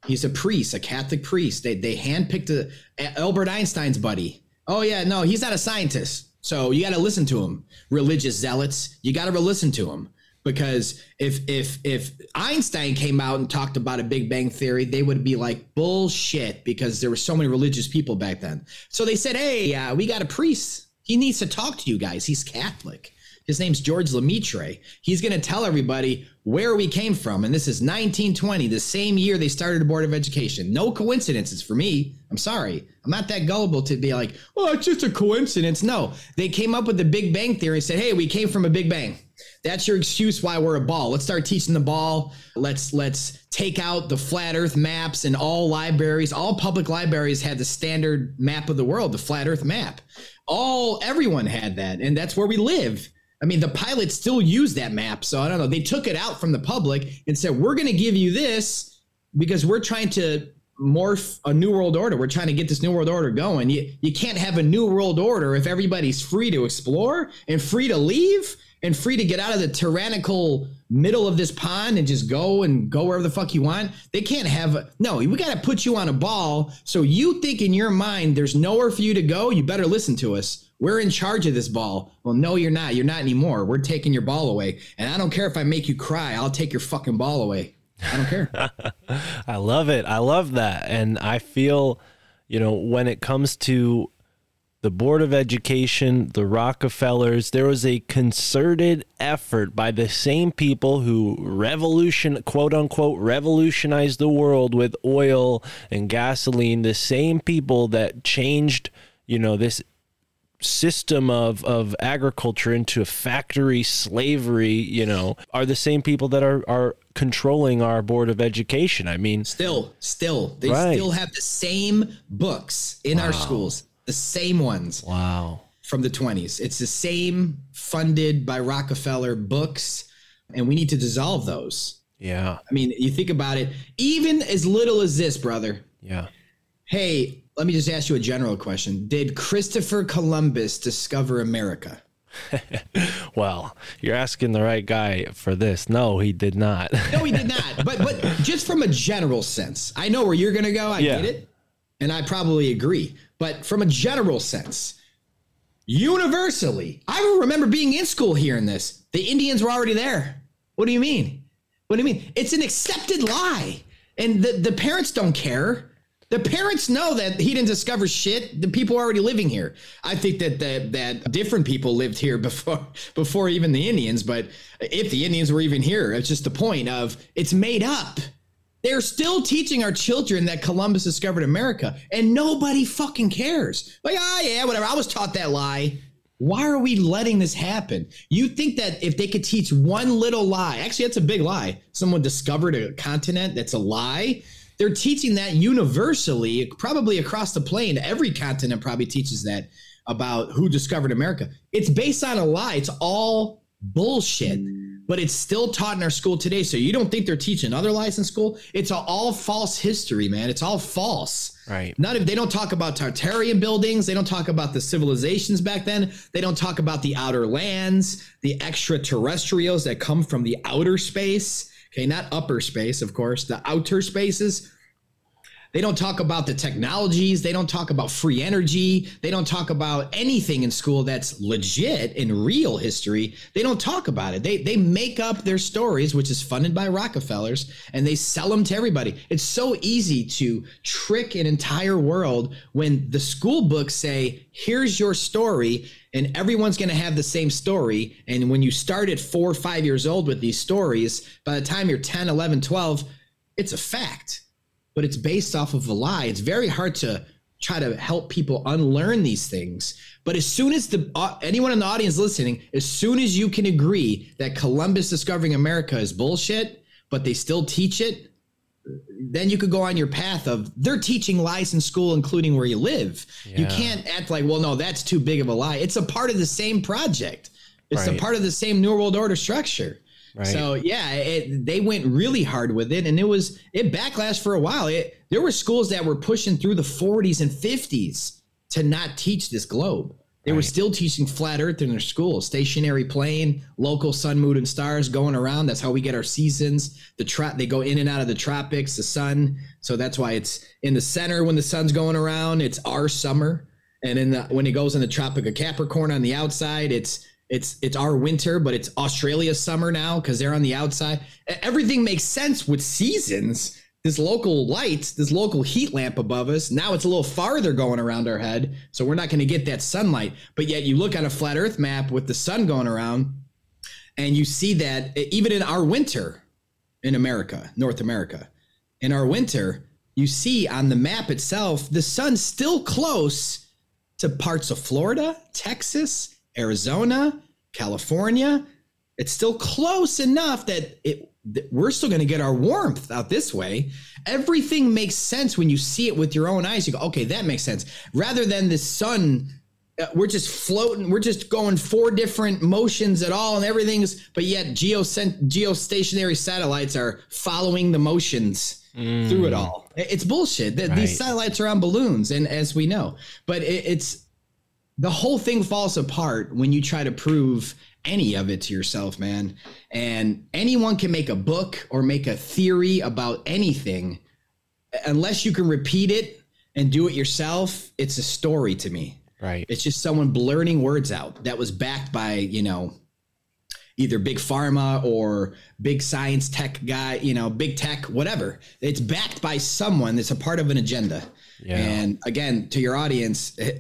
He's a priest, a Catholic priest. They they handpicked a, Albert Einstein's buddy. Oh yeah, no, he's not a scientist. So you got to listen to him, religious zealots. You got to listen to him because if if if Einstein came out and talked about a Big Bang theory, they would be like bullshit because there were so many religious people back then. So they said, "Hey, uh, we got a priest. He needs to talk to you guys. He's Catholic. His name's George Lemaitre. He's going to tell everybody where we came from. And this is 1920, the same year they started the Board of Education. No coincidences for me. I'm sorry. I'm not that gullible to be like, oh, it's just a coincidence. No, they came up with the Big Bang Theory and said, hey, we came from a Big Bang. That's your excuse why we're a ball. Let's start teaching the ball. Let's let's take out the flat earth maps and all libraries. All public libraries had the standard map of the world, the flat earth map. All everyone had that and that's where we live. I mean, the pilots still use that map. So I don't know. They took it out from the public and said, "We're going to give you this because we're trying to morph a new world order. We're trying to get this new world order going. You you can't have a new world order if everybody's free to explore and free to leave and free to get out of the tyrannical middle of this pond and just go and go wherever the fuck you want. They can't have no, we got to put you on a ball. So you think in your mind there's nowhere for you to go, you better listen to us. We're in charge of this ball. Well, no, you're not. You're not anymore. We're taking your ball away. And I don't care if I make you cry. I'll take your fucking ball away. I don't care. [laughs] I love it. I love that. And I feel, you know, when it comes to the Board of Education, the Rockefellers, there was a concerted effort by the same people who revolution quote unquote revolutionized the world with oil and gasoline, the same people that changed, you know, this system of, of agriculture into factory slavery, you know, are the same people that are, are controlling our board of education. I mean, Still, still, they Right. still have the same books in our schools, the same ones wow. from the 20s. It's the same funded by Rockefeller books, and we need to dissolve those. Yeah. I mean, you think about it, even as little as this, brother. Yeah. Hey, let me just ask you a general question. Did Christopher Columbus discover America? [laughs] Well, you're asking the right guy for this. No, he did not. [laughs] No, he did not. but but just from a general sense, I know where you're going to go. I Yeah. get it, and I probably agree. But from a general sense, universally, I remember being in school hearing this. The Indians were already there. What do you mean? What do you mean? It's an accepted lie, and the the parents don't care. The parents know that he didn't discover shit. The people are already living here. I think that that, that different people lived here [laughs] before before even the Indians. But if the Indians were even here, it's just the point of it's made up. They're still teaching our children that Columbus discovered America, and nobody fucking cares. Like, ah, yeah, whatever. I was taught that lie. Why are we letting this happen? You think that if they could teach one little lie, actually, that's a big lie. Someone discovered a continent that's a lie. They're teaching that universally, probably across the plane. Every continent probably teaches that about who discovered America. It's based on a lie. It's all bullshit, but it's still taught in our school today. So you don't think they're teaching other lies in school? It's all false history, man. It's all false. Right. None of they don't talk about Tartarian buildings. They don't talk about the civilizations back then. They don't talk about the outer lands, the extraterrestrials that come from the outer space. Okay, not upper space, of course, the outer spaces. They don't talk about the technologies. They don't talk about free energy. They don't talk about anything in school that's legit in real history. They don't talk about it. They they make up their stories, which is funded by Rockefellers, and they sell them to everybody. It's so easy to trick an entire world when the school books say, "Here's your story." And everyone's going to have the same story. And when you start at four or five years old with these stories, by the time you're 10, 11, 12, it's a fact but it's based off of a lie. It's very hard to try to help people unlearn these things. But as soon as the uh, anyone in the audience listening, as soon as you can agree that Columbus discovering America is bullshit, but they still teach it, then you could go on your path of they're teaching lies in school, including where you live. You can't act like, well, no, that's too big of a lie. It's a part of the same project. It's Right. a part of the same New World Order structure. Right. So yeah, it, they went really hard with it, and it was it backlash for a while. It, there were schools that were pushing through the 40s and 50s to not teach this globe. They were still teaching flat Earth in their schools, stationary plane, local sun, moon, and stars going around. That's how we get our seasons. The tra- they go in and out of the tropics, the sun. So that's why it's in the center when the sun's going around. It's our summer, and in the when it goes in the Tropic of Capricorn on the outside, it's it's it's our winter, but it's Australia's summer now because they're on the outside. Everything makes sense with seasons. this local light, this local heat lamp above us, now it's a little farther going around our head, so we're not going to get that sunlight. But yet, you look on a flat Earth map with the sun going around, and you see that even in our winter in America, North America, in our winter, you see on the map itself, the sun's still close to parts of Florida, Texas, Arizona, California. It's still close enough that it that we're still going to get our warmth out this way. Everything makes sense when you see it with your own eyes. You go, okay, that makes sense. Rather than the sun, uh, we're just floating. We're just going four different motions at all, and everything's. But yet, geocent- geostationary satellites are following the motions through it all. It's bullshit. Right. These satellites are on balloons, and as we know, but it, it's the whole thing falls apart when you try to prove any of it to yourself, man. And anyone can make a book or make a theory about anything. Unless you can repeat it and do it yourself, it's a story to me. Right. It's just someone blurting words out that was backed by, you know, either big pharma or big science tech guy, you know, big tech, whatever. It's backed by someone that's a part of an agenda. Yeah. And again, to your audience, eh,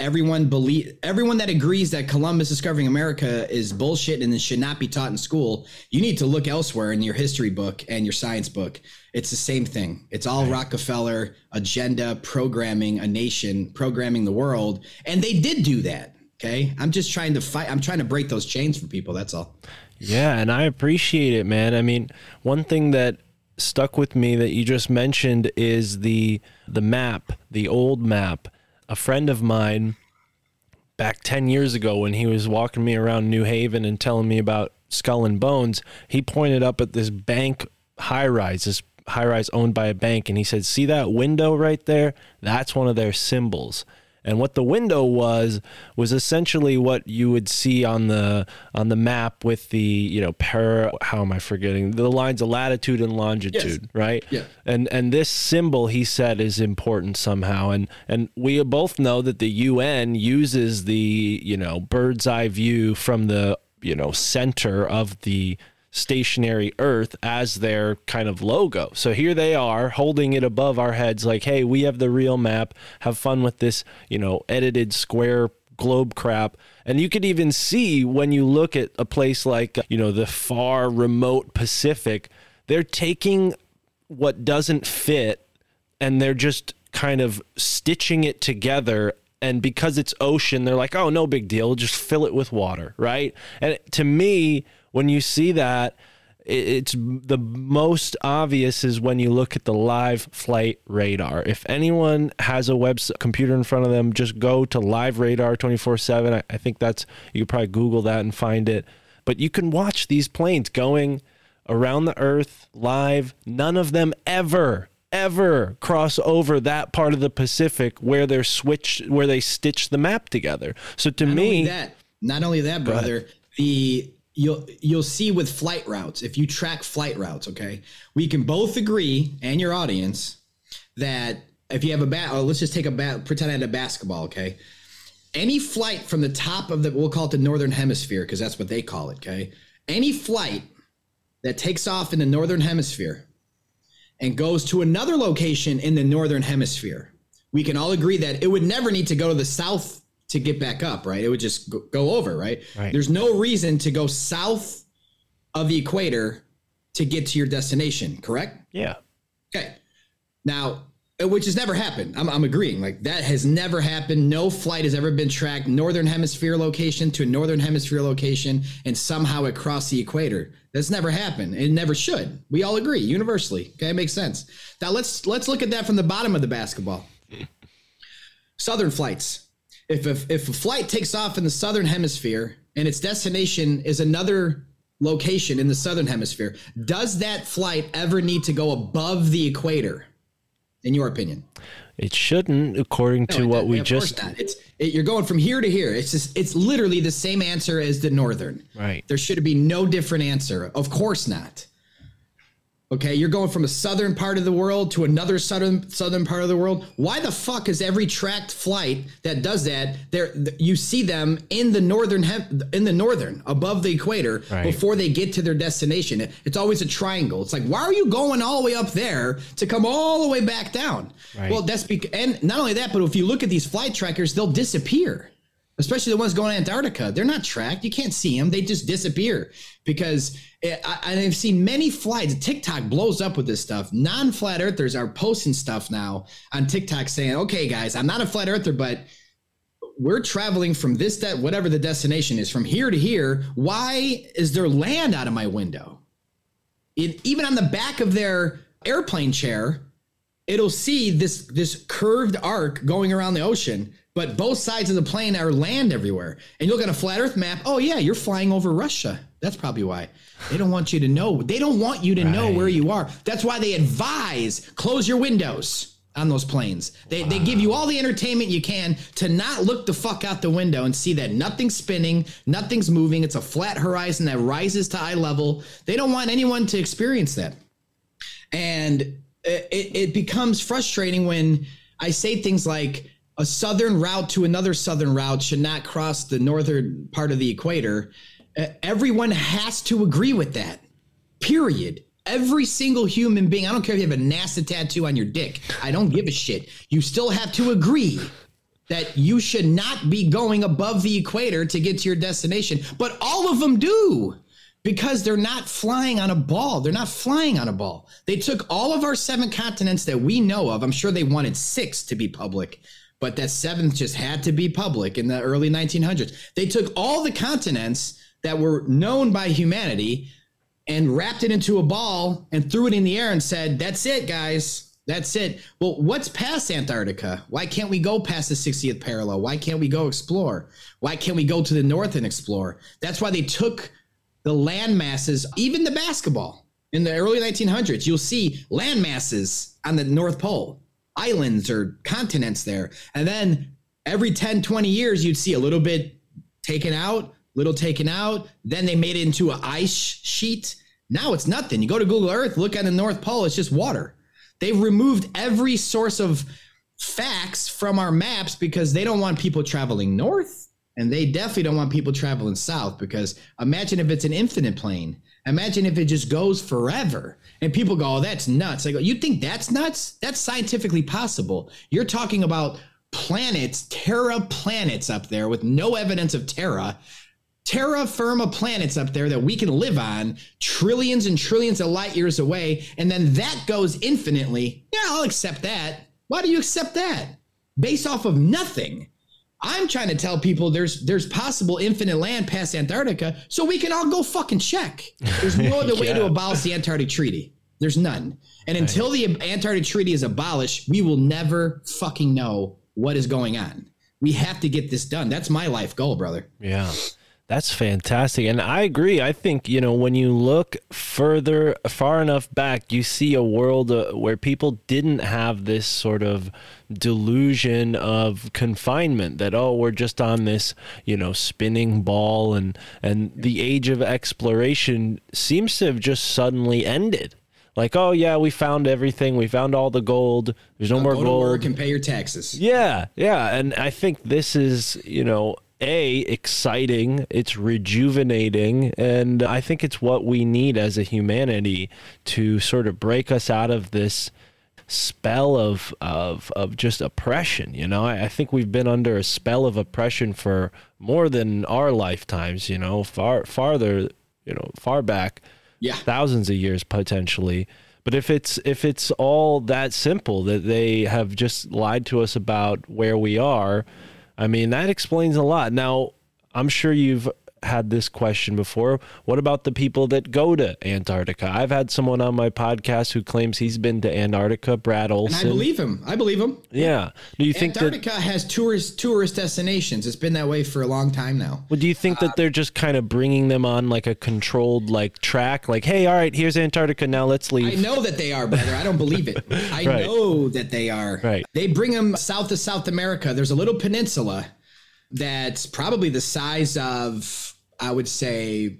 everyone believe everyone that agrees that Columbus discovering America is bullshit and it should not be taught in school, you need to look elsewhere in your history book and your science book. It's the same thing. It's all Rockefeller agenda programming a nation, programming the world, and they did do that. Okay, I'm just trying to fight. I'm trying to break those chains for people. That's all. Yeah, and I appreciate it, man. I mean, one thing that stuck with me that you just mentioned is the the map, the old map. A friend of mine back 10 years ago when he was walking me around New Haven and telling me about Skull and Bones, he pointed up at this bank high rise, this high rise owned by a bank and he said, "See that window right there? That's one of their symbols." And what the window was was essentially what you would see on the on the map with the you know para how am I forgetting the lines of latitude and longitude, right? Yeah. And and this symbol he said is important somehow, and and we both know that the UN uses the you know bird's eye view from the you know center of the stationary earth as their kind of logo. So here they are holding it above our heads like, "Hey, we have the real map. Have fun with this, you know, edited square globe crap." And you could even see when you look at a place like, you know, the far remote Pacific, they're taking what doesn't fit and they're just kind of stitching it together and because it's ocean they're like oh no big deal just fill it with water right and to me when you see that it's the most obvious is when you look at the live flight radar. If anyone has a web computer in front of them just go to live radar 24-7 I, I think that's you could probably google that and find it. But you can watch these planes going around the earth live. None of them ever ever cross over that part of the pacific where they're switched where they stitch the map together. So to Not me only that, not only that, brother, the you'll you'll see with flight routes if you track flight routes. Okay, we can both agree, and your audience, that if you have a bat, oh, let's just take a bat, pretend I had a basketball. Okay, any flight from the top of the we'll call it the northern hemisphere because that's what they call it. Okay, any flight that takes off in the northern hemisphere and goes to another location in the northern hemisphere we can all agree that it would never need to go to the south to get back up, right? It would just go, over, right? Right. There's no reason to go south of the equator to get to your destination, correct? yeah Okay. Now, uh, which has never happened. I'm, I'm agreeing. Like that has never happened. No flight has ever been tracked northern hemisphere location to a northern hemisphere location and somehow it crossed the equator. That's never happened. It never should. We all agree universally. Okay, it makes sense. Now let's let's look at that from the bottom of the basketball. [laughs] Southern flights. If if, if a flight takes off in the southern hemisphere and its destination is another location in the southern hemisphere, does that flight ever need to go above the equator? In your opinion, it shouldn't according to what we of course just not. It's it, you're going from here to here. It's just it's literally the same answer as the northern. right There should be no different answer. Of course not. Okay, you're going from a southern part of the world to another southern southern part of the world. Why the fuck is every tracked flight that does that there you see them in the northern in the northern above the equator Right. before they get to their destination? It's always a triangle. It's like why are you going all the way up there to come all the way back down? Right. Well, that's because and not only that, but if you look at these flight trackers, they'll disappear especially the ones going to Antarctica. They're not tracked. You can't see them. They just disappear because it, I, I've seen many flights. TikTok blows up with this stuff. Non flat earthers are posting stuff now on TikTok saying, okay, guys, I'm not a flat earther, but we're traveling from this, that, whatever the destination is, from here to here. Why is there land out of my window? It, even on the back of their airplane chair, it'll see this this curved arc going around the ocean, but both sides of the plane are land everywhere. And you look at a flat Earth map. Oh yeah, you're flying over Russia. That's probably why they don't want you to know. They don't want you to know where you are. That's why they advise close your windows on those planes. They, they give you all the entertainment you can to not look the fuck out the window and see that nothing's spinning, nothing's moving. It's a flat horizon that rises to eye level. They don't want anyone to experience that and it, it becomes frustrating when I say things like a southern route to another southern route should not cross the northern part of the equator. Everyone has to agree with that. Period. Every single human being, I don't care if you have a NASA tattoo on your dick, I don't give a shit. You still have to agree that you should not be going above the equator to get to your destination. But all of them do because they're not flying on a ball. They're not flying on a ball. They took all of our seven continents that we know of. I'm sure they wanted six to be public, but that seventh just had to be public in the early 1900s. They took all the continents that were known by humanity and wrapped it into a ball and threw it in the air and said, That's it, guys. That's it. Well, what's past Antarctica? Why can't we go past the 60th parallel? Why can't we go explore? Why can't we go to the north and explore? That's why they took the land masses, even the basketball in the early 1900s. You'll see land masses on the North Pole, islands or continents there. And then every 10, 20 years, you'd see a little bit taken out, little taken out. Then they made it into an ice sheet. Now it's nothing. You go to Google Earth, look at the North Pole, it's just water. They've removed every source of facts from our maps because they don't want people traveling north and they definitely don't want people traveling south because imagine if it's an infinite plane. Imagine if it just goes forever and people go, oh, that's nuts. I go, you think that's nuts? That's scientifically possible. You're talking about planets, terra planets up there with no evidence of terra terra firma planets up there that we can live on trillions and trillions of light years away and then that goes infinitely yeah i'll accept that why do you accept that based off of nothing i'm trying to tell people there's there's possible infinite land past antarctica so we can all go fucking check. There's no other way to abolish the antarctic treaty. There's none. And until the antarctic treaty is abolished we will never fucking know what is going on. We have to get this done. That's my life goal brother. Yeah. That's fantastic. And I agree. I think, you know, when you look further, far enough back, you see a world uh, where people didn't have this sort of delusion of confinement that, oh, we're just on this, you know, spinning ball. And, and the age of exploration seems to have just suddenly ended. Like, oh, yeah, we found everything. We found all the gold. There's no more go to gold. work and pay your taxes Yeah, yeah, and I think this is, you know, a exciting, it's rejuvenating, and I think it's what we need as a humanity to sort of break us out of this spell of of of just oppression. You know, I, I think we've been under a spell of oppression for more than our lifetimes. You know, far farther, you know, far back yeah thousands of years potentially but if it's if it's all that simple that they have just lied to us about where we are i mean that explains a lot. Now i'm sure you've had this question before what about the people that go to antarctica i've had someone on my podcast who claims he's been to antarctica brad And olson I believe him. I believe him. yeah do you think that Antarctica has tourist tourist destinations. It's been that way for a long time now. well, do you think that uh, they're just kind of bringing them on like a controlled like track like hey all right here's antarctica now let's leave. I know that they are, brother. I don't believe it. [laughs] I Right. know that they are. Right. They bring them south of South America. There's a little peninsula that's probably the size of, I would say,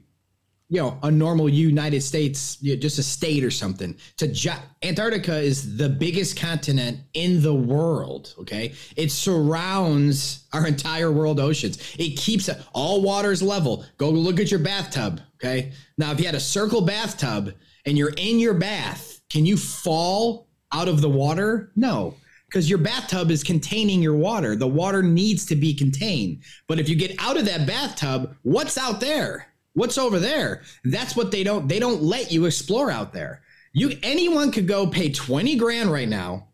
you know a normal United States, you know, just a state or something. To gi- Antarctica is the biggest continent in the world. Okay, it surrounds our entire world oceans. It keeps all waters level. Go look at your bathtub. Okay, now if you had a circle bathtub and you're in your bath, can you fall out of the water? No because your bathtub is containing your water. The water needs to be contained. But if you get out of that bathtub, what's out there? What's over there? That's what they don't they don't let you explore out there. You anyone could go pay 20 grand right now.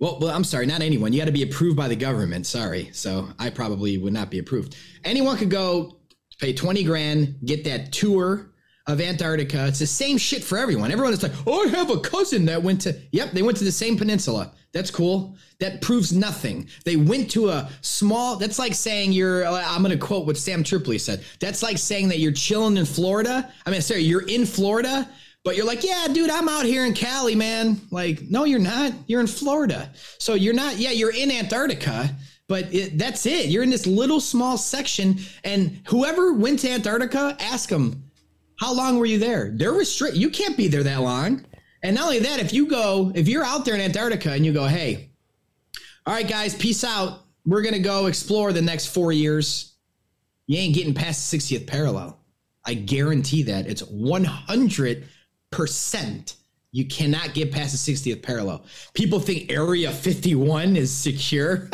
Well, well, I'm sorry, not anyone. You got to be approved by the government. Sorry. So I probably would not be approved. Anyone could go pay 20 grand, get that tour of Antarctica. It's the same shit for everyone. Everyone is like, oh, I have a cousin that went to, yep, they went to the same peninsula. That's cool. That proves nothing. They went to a small, that's like saying you're, I'm going to quote what Sam Tripoli said. That's like saying that you're chilling in Florida. I mean, sorry, you're in Florida, but you're like, yeah, dude, I'm out here in Cali, man. Like, no, you're not. You're in Florida. So you're not, yeah, you're in Antarctica but it, that's it. You're in this little small section, and whoever went to Antarctica, ask them, how long were you there? They're restrict. You can't be there that long. And not only that, if you go, if you're out there in Antarctica and you go, hey, all right, guys, peace out. We're gonna go explore the next four years. You ain't getting past the 60th parallel. I guarantee that it's 100 percent. You cannot get past the 60th parallel. People think Area 51 is secure. [laughs]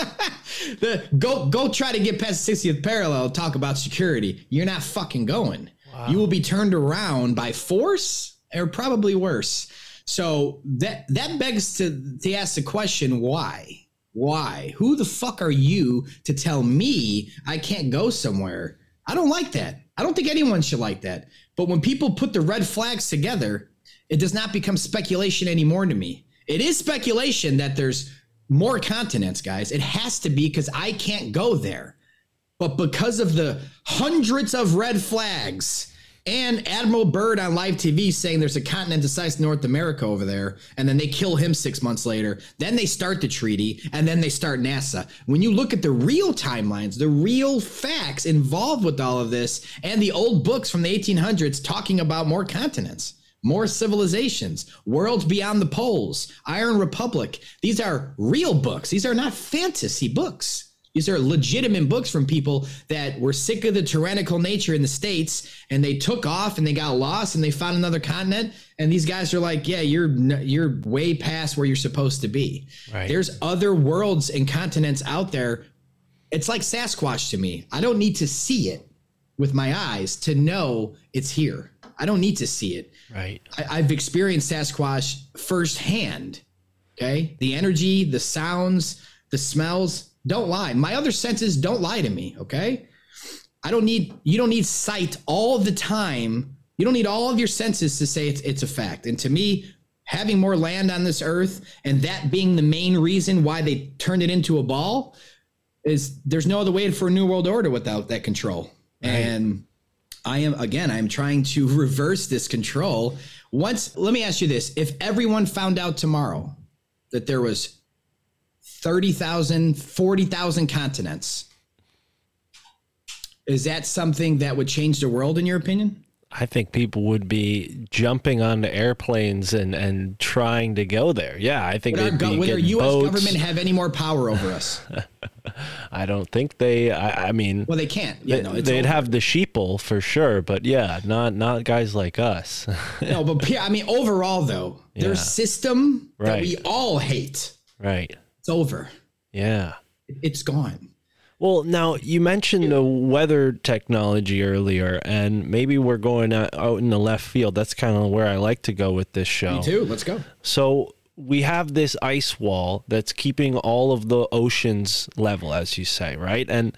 the, go go try to get past the 60th parallel. Talk about security. You're not fucking going. You will be turned around by force, or probably worse. So that that begs to to ask the question: Why? Why? Who the fuck are you to tell me I can't go somewhere? I don't like that. I don't think anyone should like that. But when people put the red flags together, it does not become speculation anymore to me. It is speculation that there's more continents, guys. It has to be because I can't go there. But because of the hundreds of red flags and Admiral Byrd on live TV saying there's a continent of North America over there, and then they kill him six months later, then they start the treaty, and then they start NASA. When you look at the real timelines, the real facts involved with all of this, and the old books from the 1800s talking about more continents more civilizations, worlds beyond the poles, Iron Republic. These are real books. These are not fantasy books. These are legitimate books from people that were sick of the tyrannical nature in the states, and they took off and they got lost and they found another continent. And these guys are like, "Yeah, you're you're way past where you're supposed to be." Right. There's other worlds and continents out there. It's like Sasquatch to me. I don't need to see it with my eyes to know it's here. I don't need to see it. Right. I, I've experienced Sasquatch firsthand. Okay. The energy, the sounds, the smells don't lie. My other senses don't lie to me. Okay. I don't need, you don't need sight all the time. You don't need all of your senses to say it's, it's a fact. And to me, having more land on this earth and that being the main reason why they turned it into a ball is there's no other way for a new world order without that control. And I am again, I'm trying to [laughs] reverse this control. Once let me ask you this. If everyone found out tomorrow that there was 30,000, 40,000 continents, is that something that would change the world in your opinion? I think people would be jumping onto airplanes and, and trying to go there. Yeah, I think Would our, would our U.S. boats. government have any more power over us? [laughs] I don't think they. I, I mean, Well, they can't. Yeah, they, no, they'd over. have the sheeple for sure, but yeah, not not guys like us. [laughs] no, but I mean, overall though, their Yeah. system that we all hate, right? It's over. Yeah. It's gone. Well, now you mentioned the weather technology earlier, and maybe we're going out out in the left field. That's kind of where I like to go with this show. Me too. Let's go. So we have this ice wall that's keeping all of the oceans level, as you say, right? And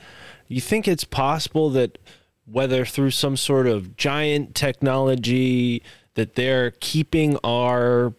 you think it's possible that whether through some sort of giant technology that they're keeping our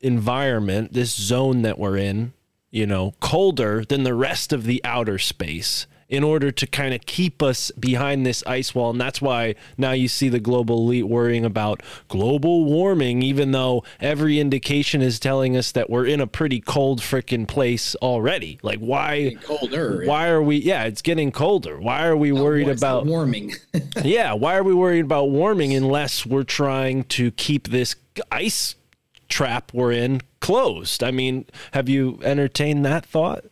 environment, this zone that we're in, you know, colder than the rest of the outer space in order to kind of keep us behind this ice wall. And that's why now you see the global elite worrying about global warming, even though every indication is telling us that we're in a pretty cold freaking place already. Like, why? colder. Why are we? Yeah, it's getting colder. Why are we oh, worried about? warming. [laughs] Yeah, why are we worried about warming unless we're trying to keep this ice trap we're in closed? I mean, have you entertained that thought?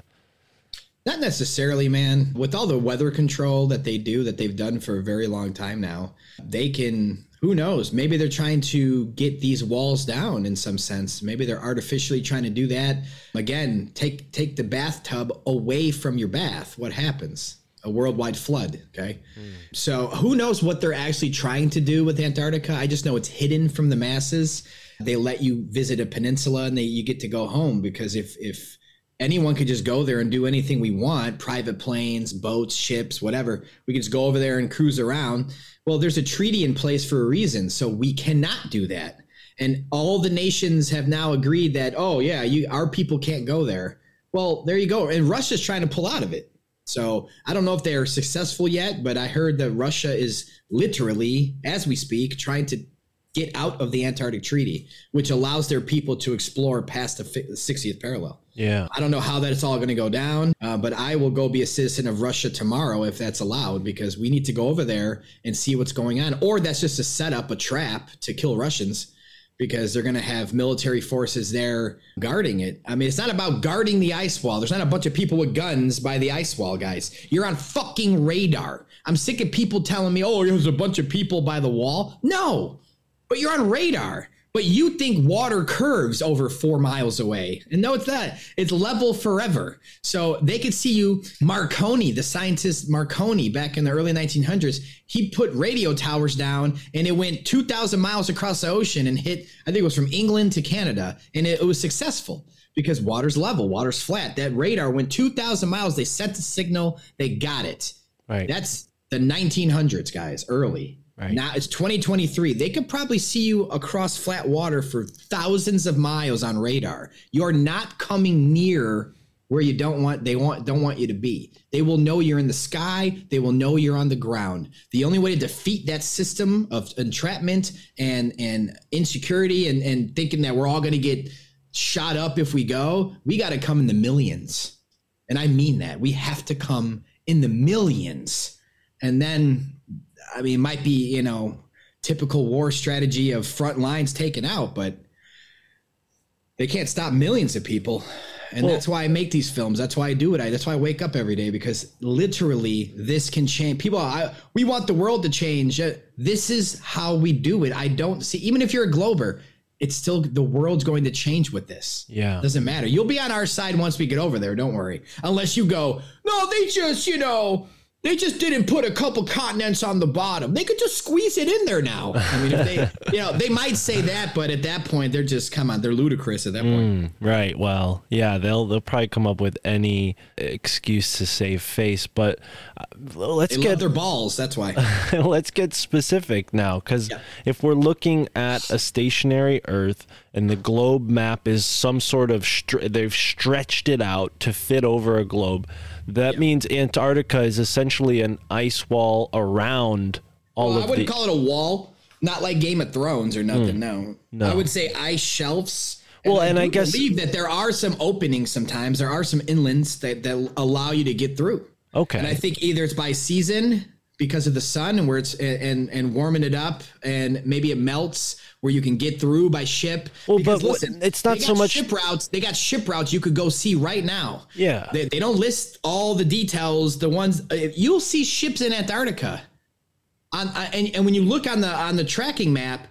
Not necessarily, man. With all the weather control that they do, that they've done for a very long time now, they can. Who knows? Maybe they're trying to get these walls down in some sense. Maybe they're artificially trying to do that. Again, take take the bathtub away from your bath. What happens? A worldwide flood. Okay. Hmm. So who knows what they're actually trying to do with Antarctica? I just know it's hidden from the masses. They let you visit a peninsula and they you get to go home because if if anyone could just go there and do anything we want private planes boats ships whatever we could just go over there and cruise around. Well there's a treaty in place for a reason so we cannot do that. And all the nations have now agreed that oh yeah you our people can't go there. Well there you go and russia's trying to pull out of it. So i don't know if they're successful yet but i heard that russia is literally as we speak trying to get out of the antarctic treaty which allows their people to explore past the 60th parallel Yeah. I don't know how that's all going to go down, uh, but I will go be a citizen of Russia tomorrow if that's allowed, because we need to go over there and see what's going on. Or that's just a setup, a trap to kill Russians, because they're going to have military forces there guarding it. I mean, it's not about guarding the ice wall. There's not a bunch of people with guns by the ice wall, guys. You're on fucking radar. I'm sick of people telling me, oh, there's a bunch of people by the wall. No, but you're on radar. But you think water curves over four miles away. And no, it's not. It's level forever. So they could see you. Marconi, the scientist Marconi back in the early 1900s, he put radio towers down and it went 2,000 miles across the ocean and hit, I think it was from England to Canada. And it, it was successful because water's level, water's flat. That radar went 2,000 miles. They sent the signal, they got it. Right. That's the 1900s, guys, early. Right. Now it's 2023. They could probably see you across flat water for thousands of miles on radar. You're not coming near where you don't want they want don't want you to be. They will know you're in the sky, they will know you're on the ground. The only way to defeat that system of entrapment and and insecurity and and thinking that we're all going to get shot up if we go, we got to come in the millions. And I mean that. We have to come in the millions. And then I mean, it might be, you know, typical war strategy of front lines taken out, but they can't stop millions of people. And Well- that's why I make these films. That's why I do it. I, that's why I wake up every day because literally this can change. People, I, we want the world to change. Uh, This is how we do it. I don't see, even if you're a glober, it's still the world's going to change with this. Yeah. Doesn't matter. You'll be on our side once we get over there. Don't worry. Unless you go, no, they just, you know, they just didn't put a couple continents on the bottom. They could just squeeze it in there now. I mean, if they, you know, they might say that, but at that point, they're just, come on, they're ludicrous at that point. Right. Well, yeah, they'll they'll probably come up with any excuse to save face, but uh, let's They get their balls. That's why. [laughs] let's get specific now cuz if we're looking at a stationary earth and the globe map is some sort of str- they've stretched it out to fit over a globe, that means Antarctica is essentially an ice wall around all Well, I wouldn't the call it a wall. Not like Game of Thrones or nothing. Hmm. no. No. I would say ice shelves. Well, and I guess- believe that there are some openings. Sometimes there are some inlands that that allow you to get through. Okay. And I think either it's by season because of the sun and where it's and and warming it up, and maybe it melts where you can get through by ship. Well, Because but what- it's not so much- ship routes. They got ship routes you could go see right now. Yeah. They, they don't list all the details. The ones uh, you'll see ships in Antarctica. On uh, and, and when you look on the on the tracking map,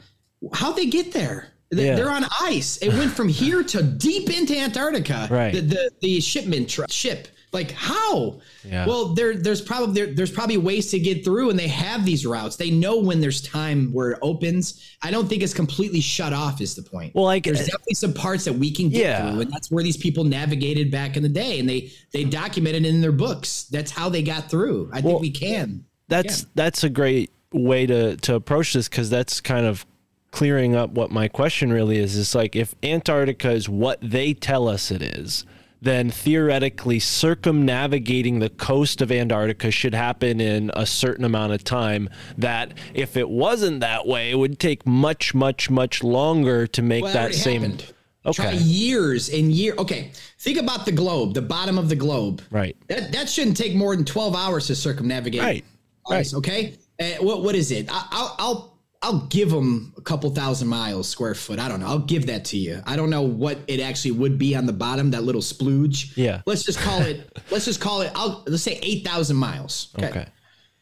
how they get there? Yeah. They're on ice. It went from here to deep into Antarctica. [laughs] Right. The the, the shipment tr- ship. Like how? Yeah. Well, there there's probably there, there's probably ways to get through, and they have these routes. They know when there's time where it opens. I don't think it's completely shut off. Is the point? Well, I- there's uh, definitely some parts that we can get Yeah. through, and that's where these people navigated back in the day, and they they documented in their books. That's how they got through. I Well, think we can. that's that's a great way to to approach this because that's kind of clearing up what my question really is. It's like if Antarctica is what they tell us it is, then theoretically circumnavigating the coast of Antarctica should happen in a certain amount of time. That if it wasn't that way, it would take much, much, much longer to make Well, that same. happened. Okay. Try years and year. Okay, think about the globe, the bottom of the globe. Right. That that shouldn't take more than twelve hours to circumnavigate. Right, right. Okay. Uh, what what is it? I, I'll I'll I'll give them a couple thousand miles square foot. I don't know. I'll give that to you. I don't know what it actually would be on the bottom. That little splooge. Yeah. Let's just call it. [laughs] let's just call it. I'll let's say eight thousand miles. Okay.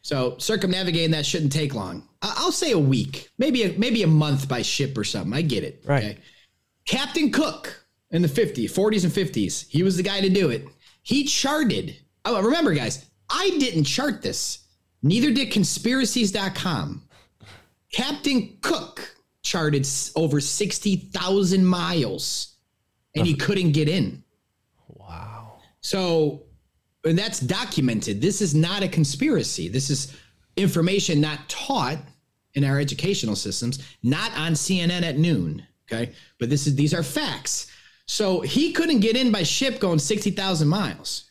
So circumnavigating that shouldn't take long. I'll say a week, maybe a, maybe a month by ship or something. I get it. Right. Captain Cook in the 50s, 40s and 50s, he was the guy to do it. He charted. Oh, remember, guys, I didn't chart this. Neither did conspiracies.com. Captain Cook charted over 60,000 miles and he couldn't get in. Wow. So, and that's documented. This is not a conspiracy. This is information not taught in our educational systems, not on CNN at noon. Okay. But this is, these are facts. So he couldn't get in by ship going 60,000 miles.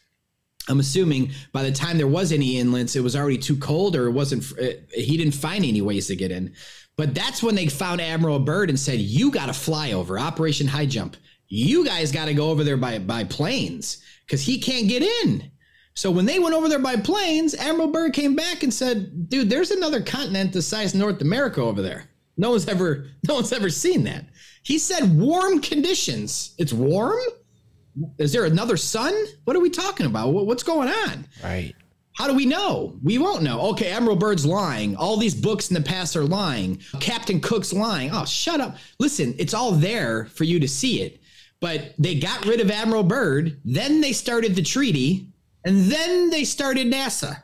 I'm assuming by the time there was any inlets, it was already too cold or it wasn't, he didn't find any ways to get in. But that's when they found Admiral Byrd and said, You got to fly over Operation High Jump. You guys got to go over there by, by planes because he can't get in. So when they went over there by planes, Admiral Byrd came back and said, Dude, there's another continent the size of North America over there. No one's ever, [laughs] no one's ever seen that. He said warm conditions. It's warm? Is there another sun? What are we talking about? What's going on? Right. How do we know? We won't know. Okay, Admiral Byrd's lying. All these books in the past are lying. Captain Cook's lying. Oh, shut up. Listen, it's all there for you to see it. But they got rid of Admiral Byrd, then they started the treaty, and then they started NASA.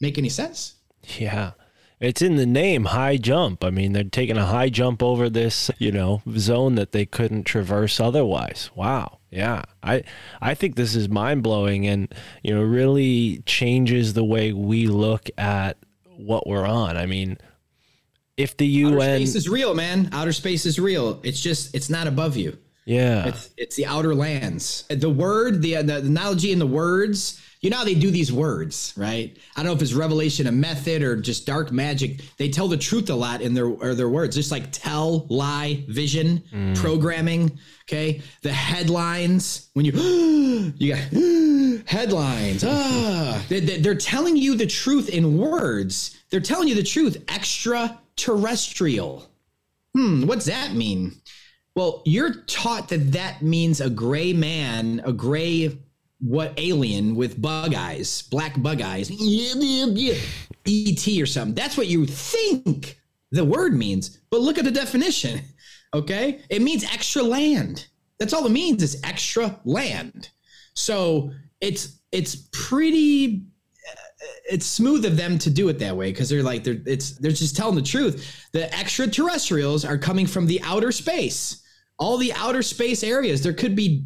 Make any sense? Yeah. It's in the name, high jump. I mean, they're taking a high jump over this, you know, zone that they couldn't traverse otherwise. Wow. Yeah. I I think this is mind-blowing and, you know, really changes the way we look at what we're on. I mean, if the Outer UN space is real, man. Outer space is real. It's just, it's not above you. Yeah. It's, it's the outer lands. The word, the, the analogy in the words, you know how they do these words, right? I don't know if it's revelation, a method, or just dark magic. They tell the truth a lot in their or their words, just like tell, lie, vision, programming. Okay, the headlines when you [gasps] you got [gasps] headlines. Ah, [laughs] they, they- they're telling you the truth in words. They're telling you the truth. Extraterrestrial. Hmm, what's that mean? Well, you're taught that that means a gray man, a gray what alien with bug eyes, black bug eyes, ET or something. That's what you think the word means. But look at the definition. [laughs] Okay, it means extra land. That's all it means is extra land. So it's it's pretty uh, it's smooth of them to do it that way because they're like they're it's they're just telling the truth. The extraterrestrials are coming from the outer space. All the outer space areas. There could be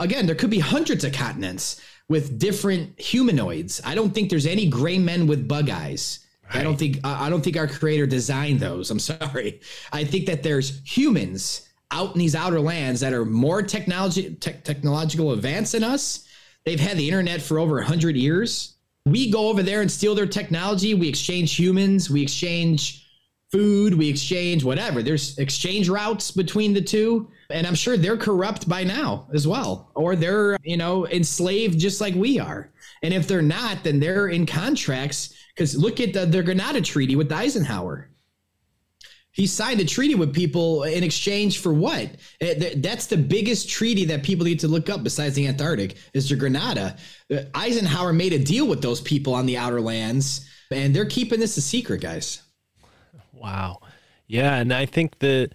again, there could be hundreds of continents with different humanoids. I don't think there's any gray men with bug eyes. I don't think I don't think our creator designed those. I'm [laughs] sorry. I think that there's humans out in these outer lands that are more technology tech technological advanced than us. They've had the internet for over 100 years. We go over there and steal their technology. We exchange humans, we exchange food, we exchange whatever. There's exchange routes between the two. And I'm sure they're corrupt by now as well, or they're, you know, enslaved just like we are. And if they're not, then they're in contracts. Because look at the, the Greada Treaty with Eisenhower. He signed a treaty with people in exchange for what? Eh, That's the biggest treaty that people need to look up besides the Antarctic is the Greada. Uh, Eisenhower made a deal with those people on the outer lands, and they're keeping this a secret, guys. Wow. Yeah, and I think that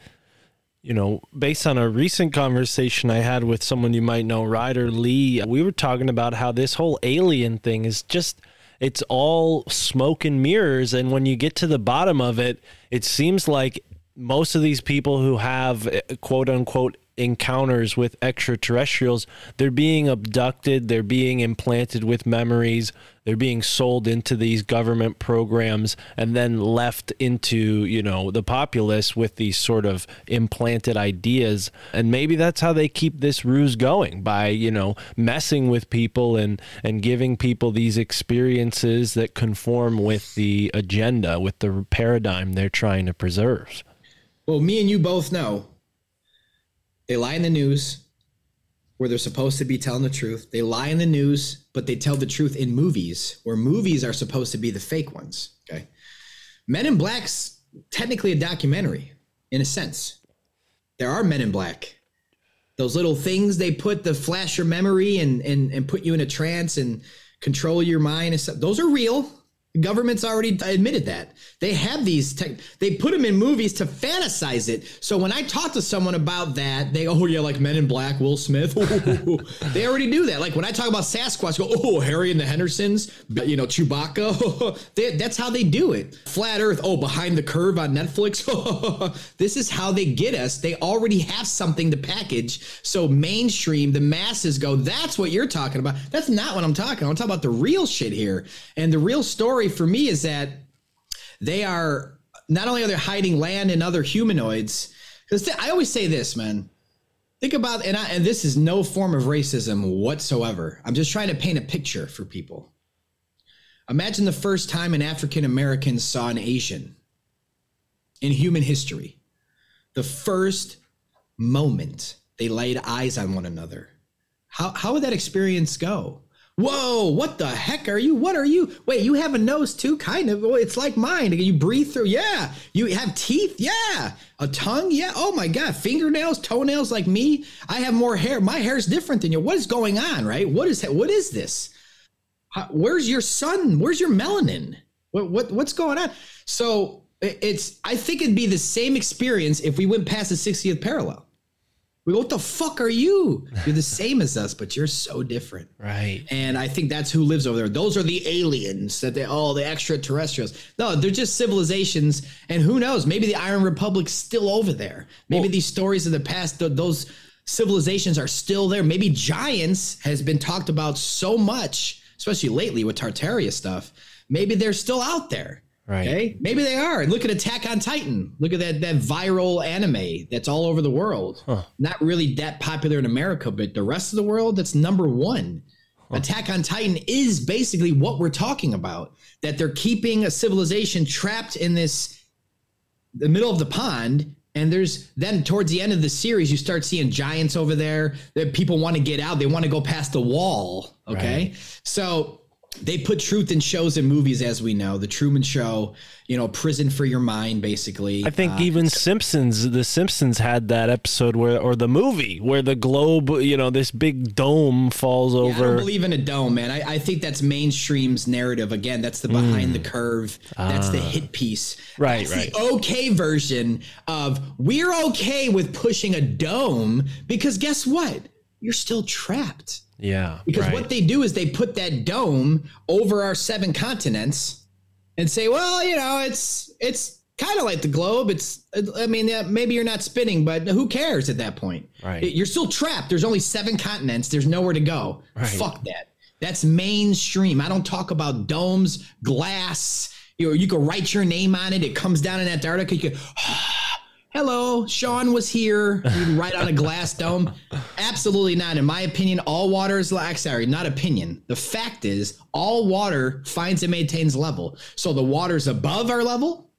you know, based on a recent conversation I had with someone you might know, Ryder Lee, we were talking about how this whole alien thing is just it's all smoke and mirrors. And when you get to the bottom of it, it seems like most of these people who have eh, quote unquote encounters with extraterrestrials, they're being abducted, they're being implanted with memories, they're being sold into these government programs and then left into, you know, the populace with these sort of implanted ideas. And maybe that's how they keep this ruse going by, you know, messing with people and and giving people these experiences that conform with the agenda, with the paradigm they're trying to preserve. Well, me and you both know they lie in the news where they're supposed to be telling the truth. They lie in the news, but they tell the truth in movies where movies are supposed to be the fake ones. Okay. Men in Black's technically a documentary in a sense. There are Men in Black. Those little things they put the flash your memory and and, and put you in a trance and control your mind and stuff. Those are real. Government's already admitted that. They have these tech, they put them in movies to fantasize it. So when I talk to someone about that, they oh yeah, like Men in Black, Will Smith. [laughs] they already do that. Like when I talk about Sasquatch, go oh Harry and the Hendersons, you know Chewbacca. [laughs] they, that's how they do it. Flat Earth, oh behind the curve on Netflix. [laughs] this is how they get us. They already have something to package. So mainstream, the masses go, that's what you're talking about. That's not what I'm talking. about. I'm talking about the real shit here. And the real story for me is that they are not only are they hiding land and other humanoids because i always say this man. Think about and, I, and this is no form of racism whatsoever. I'm just trying to paint a picture for people. Imagine the first time an african american saw an asian in human history. The first moment they laid eyes on one another. How, how would that experience go Whoa, what the heck are you? What are you? Wait, you have a nose too, kind of. It's like mine. You breathe through. Yeah. You have teeth. Yeah. A tongue. Yeah. Oh my God. Fingernails, toenails like me. I have more hair. My hair is different than you. What is going on, right? What is what is this? Where's your sun? Where's your melanin? What, what what's going on? So it's I think it'd be the same experience if we went past the 60th parallel. We go, what the fuck are you? You're the same as us, but you're so different. Right. And I think that's who lives over there. Those are the aliens that they, oh, the extraterrestrials. No, they're just civilizations. And who knows? Maybe the Iron Republic's still over there. Maybe well, these stories of the past, th- those civilizations are still there. Maybe giants has been talked about so much, especially lately with Tartaria stuff. Maybe they're still out there. Right. Okay. Maybe they are. Look at Attack on Titan. Look at that that viral anime that's all over the world. Huh. Not really that popular in America, but the rest of the world, that's number one. Huh. Attack on Titan is basically what we're talking about. That they're keeping a civilization trapped in this the middle of the pond. And there's then towards the end of the series, you start seeing giants over there that people want to get out. They want to go past the wall. Okay. Right. So they put truth in shows and movies as we know. The truman show you know prison for your mind basically. I think uh, even simpsons the simpsons had that episode where or the movie where the globe you know this big dome falls yeah, over i don't believe in a dome man. I, I think that's mainstream's narrative. Again that's the behind mm. the curve. That's the ah. hit piece. Right that's right. the okay version of we're okay with pushing a dome because guess what? You're still trapped yeah. Because right. what they do is they put that dome over our seven continents and say, well, you know, it's it's kind of like the globe. It's I mean, maybe you're not spinning, but who cares at that point? Right. You're still trapped. There's only seven continents. There's nowhere to go. Right. Fuck that. That's mainstream. I don't talk about domes, glass. You know, you can write your name on it. It comes down in Antarctica. You can [sighs] [sighs] hello, Sean was here. Write on a glass [laughs] dome. Absolutely not. In my opinion, all water is like, sorry, not opinion. The fact is, all water finds and maintains level. So the water's above our level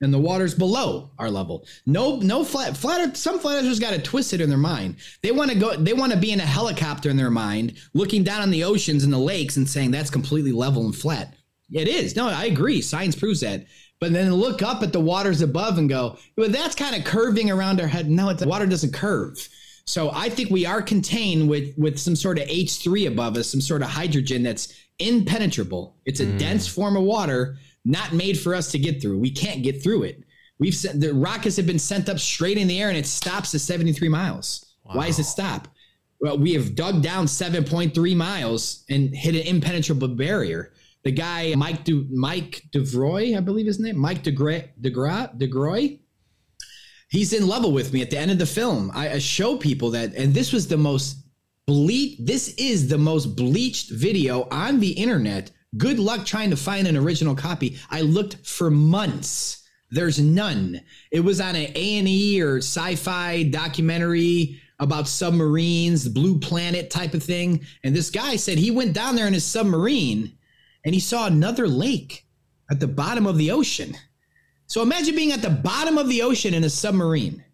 and the water's below our level. No, no flat, flat, some flat earthers got it twisted in their mind. They want to go, they want to be in a helicopter in their mind, looking down on the oceans and the lakes and saying that's completely level and flat. It is. No, I agree. Science proves that but then look up at the waters above and go, well, that's kind of curving around our head. No, the water doesn't curve. So I think we are contained with with some sort of H3 above us, some sort of hydrogen that's impenetrable. It's a mm. dense form of water, not made for us to get through. We can't get through it. We've sent the rockets have been sent up straight in the air and it stops at 73 miles. Wow. Why does it stop? Well, we have dug down 7.3 miles and hit an impenetrable barrier the guy Mike Mike DeVroy, I believe his name, Mike DeGray, DeGra, DeGroy. he's in level with me at the end of the film. I, I show people that, and this was the most bleach. This is the most bleached video on the internet. Good luck trying to find an original copy. I looked for months. There's none. It was on an A and E or sci-fi documentary about submarines, the Blue Planet type of thing. And this guy said he went down there in his submarine and he saw another lake at the bottom of the ocean. So imagine being at the bottom of the ocean in a submarine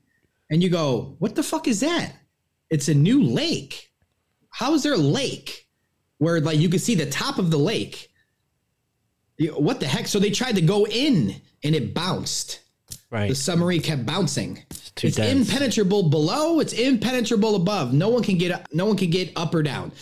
and you go, What the fuck is that? It's a new lake. How is there a lake where like you can see the top of the lake? What the heck? So they tried to go in and it bounced. Right. The submarine kept bouncing. It's dense. impenetrable below. It's impenetrable above. No one can get. No one can get up or down.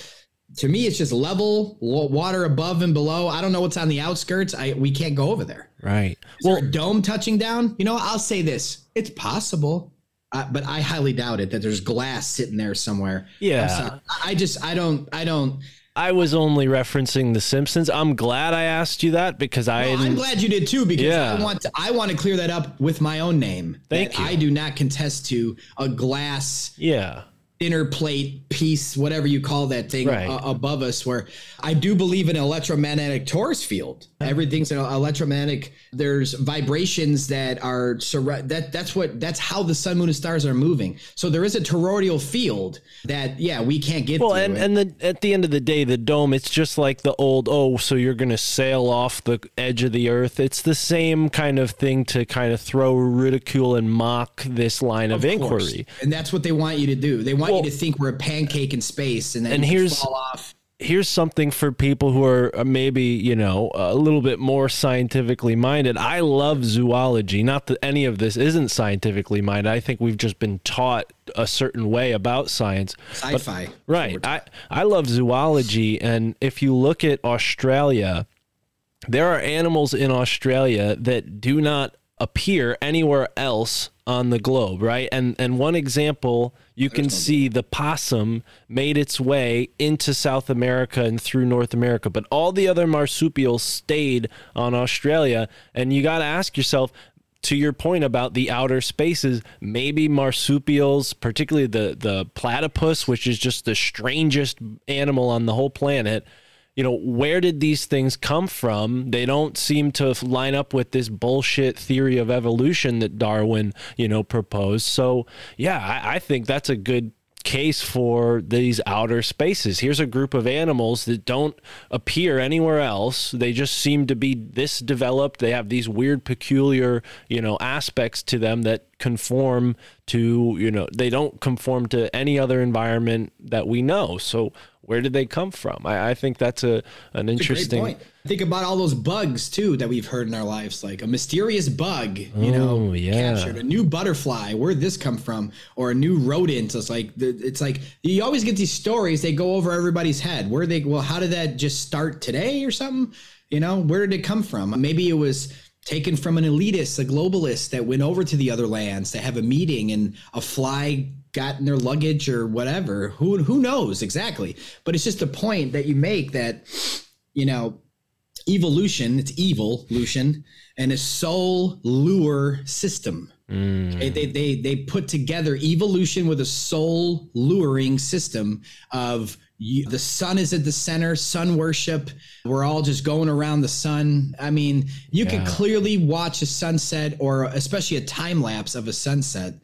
To me, it's just level water above and below. I don't know what's on the outskirts. I we can't go over there. Right. Is there a dome touching down? You know, I'll say this: it's possible, uh, but I highly doubt it. That there's glass sitting there somewhere. Yeah. I just, I don't, I don't. I was only referencing The Simpsons. I'm glad I asked you that because I. Well, I'm glad you did too because Yeah. I want to, I want to clear that up with my own name. Thank you. I do not contest to a glass yeah. Inner plate piece, whatever you call that thing Right. uh, above us, where I do believe in electromagnetic torus field. Everything's an electromagnetic. There's vibrations that are that that's what that's how the sun, moon, and stars are moving. So there is a toroidal field that yeah we can't get Well, and it. and the at the end of the day, the dome it's just like the old oh, so you're gonna sail off the edge of the earth. It's the same kind of thing to kind of throw ridicule and mock this line of, Of inquiry. and that's what they want you to do. They want Well- you to think we're a pancake in space, and then And you here's- fall off. Here's something for people who are uh, maybe you know a little bit more scientifically minded. I love zoology. Not that any of this isn't scientifically minded. I think we've just been taught a certain way about science. But- Sci-fi, Right. I, I love zoology. And if you look at Australia, there are animals in Australia that do not appear anywhere else on the globe, right? And and one example, you can see the possum made its way into South America and through North America, but all the other marsupials stayed on Australia. And you got to ask yourself, to your point about the outer spaces, maybe marsupials, particularly the the platypus, which is just the strangest animal on the whole planet. You know, where did these things come from? They don't seem to line up with this bullshit theory of evolution that Darwin, you know, proposed. So, yeah, I, I think that's a good case for these outer spaces. Here's a group of animals that don't appear anywhere else. They just seem to be this developed. They have these weird, peculiar, you know, aspects to them that conform to, you know, they don't conform to any other environment that we know. So where did they come from? I, I think that's a an interesting. point. Think about all those bugs too that we've heard in our lives, like a mysterious bug, you know, Oh, yeah. captured a new butterfly. Where'd this come from? Or a new rodent? It's like it's like you always get these stories. They go over everybody's head. Where they? Well, how did that just start today or something? You know, where did it come from? Maybe it was taken from an elitist, a globalist that went over to the other lands to have a meeting, and a fly got in their luggage or whatever. Who who knows exactly? But it's just a point that you make that you know evolution it's evolution and a solar system. Mm. They, they, they, they put together evolution with a soul luring system of you, the sun is at the center sun worship. We're all just going around the sun. I mean you can clearly watch a sunset or especially a time lapse of a sunset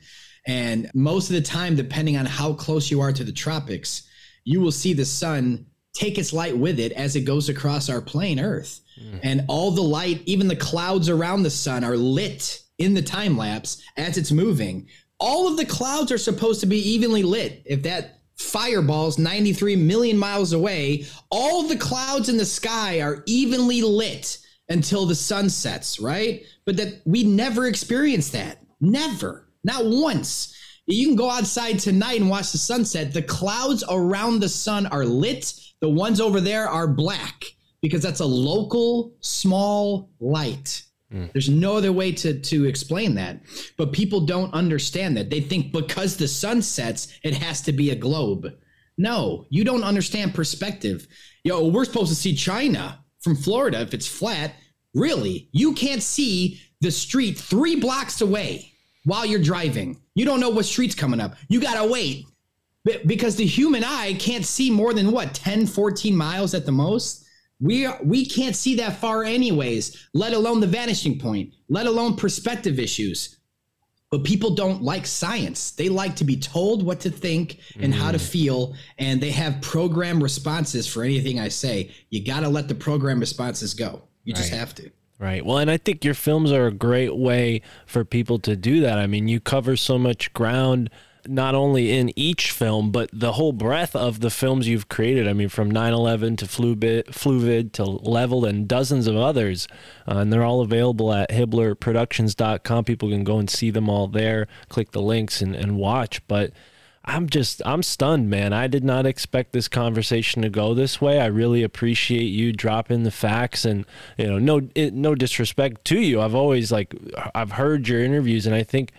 and most of the time depending on how close you are to the tropics you will see the sun take its light with it as it goes across our plane earth. Mm. And all the light even the clouds around the sun are lit in the time lapse as it's moving. All of the clouds are supposed to be evenly lit. If that fireball's 93 million miles away all the clouds in the sky are evenly lit until the sun sets right? But that we never experience that. Never not once you can go outside tonight and watch the sunset. The clouds around the sun are lit. The ones over there are black because that's a local small light. Hmm. There's no other way to, to explain that. But people don't understand that. They think because the sun sets, it has to be a globe. No, you don't understand perspective. Yo, we're supposed to see China from Florida if it's flat. Really? You can't see the street three blocks away while you're driving. You don't know what street's coming up. You gotta wait because the human eye can't see more than what 10, 14 miles at the most. We are, we can't see that far anyways. Let alone the vanishing point. Let alone perspective issues. But people don't like science. They like to be told what to think and how to mm. feel, and they have program responses for anything I say. You got to let the program responses go. You just have to. Right. Well, and I think your films are a great way for people to do that. I mean, you cover so much ground, not only in each film, but the whole breadth of the films you've created. I mean, from 9 11 to Fluvid, Fluvid to Level and dozens of others. Uh, and they're all available at HibbelerProductions.com. People can go and see them all there, click the links and, and watch. But I'm just I'm stunned, man. I did not expect this conversation to go this way. I really appreciate you dropping the facts and you know no it, no disrespect to you. I've always like I've heard your interviews and I think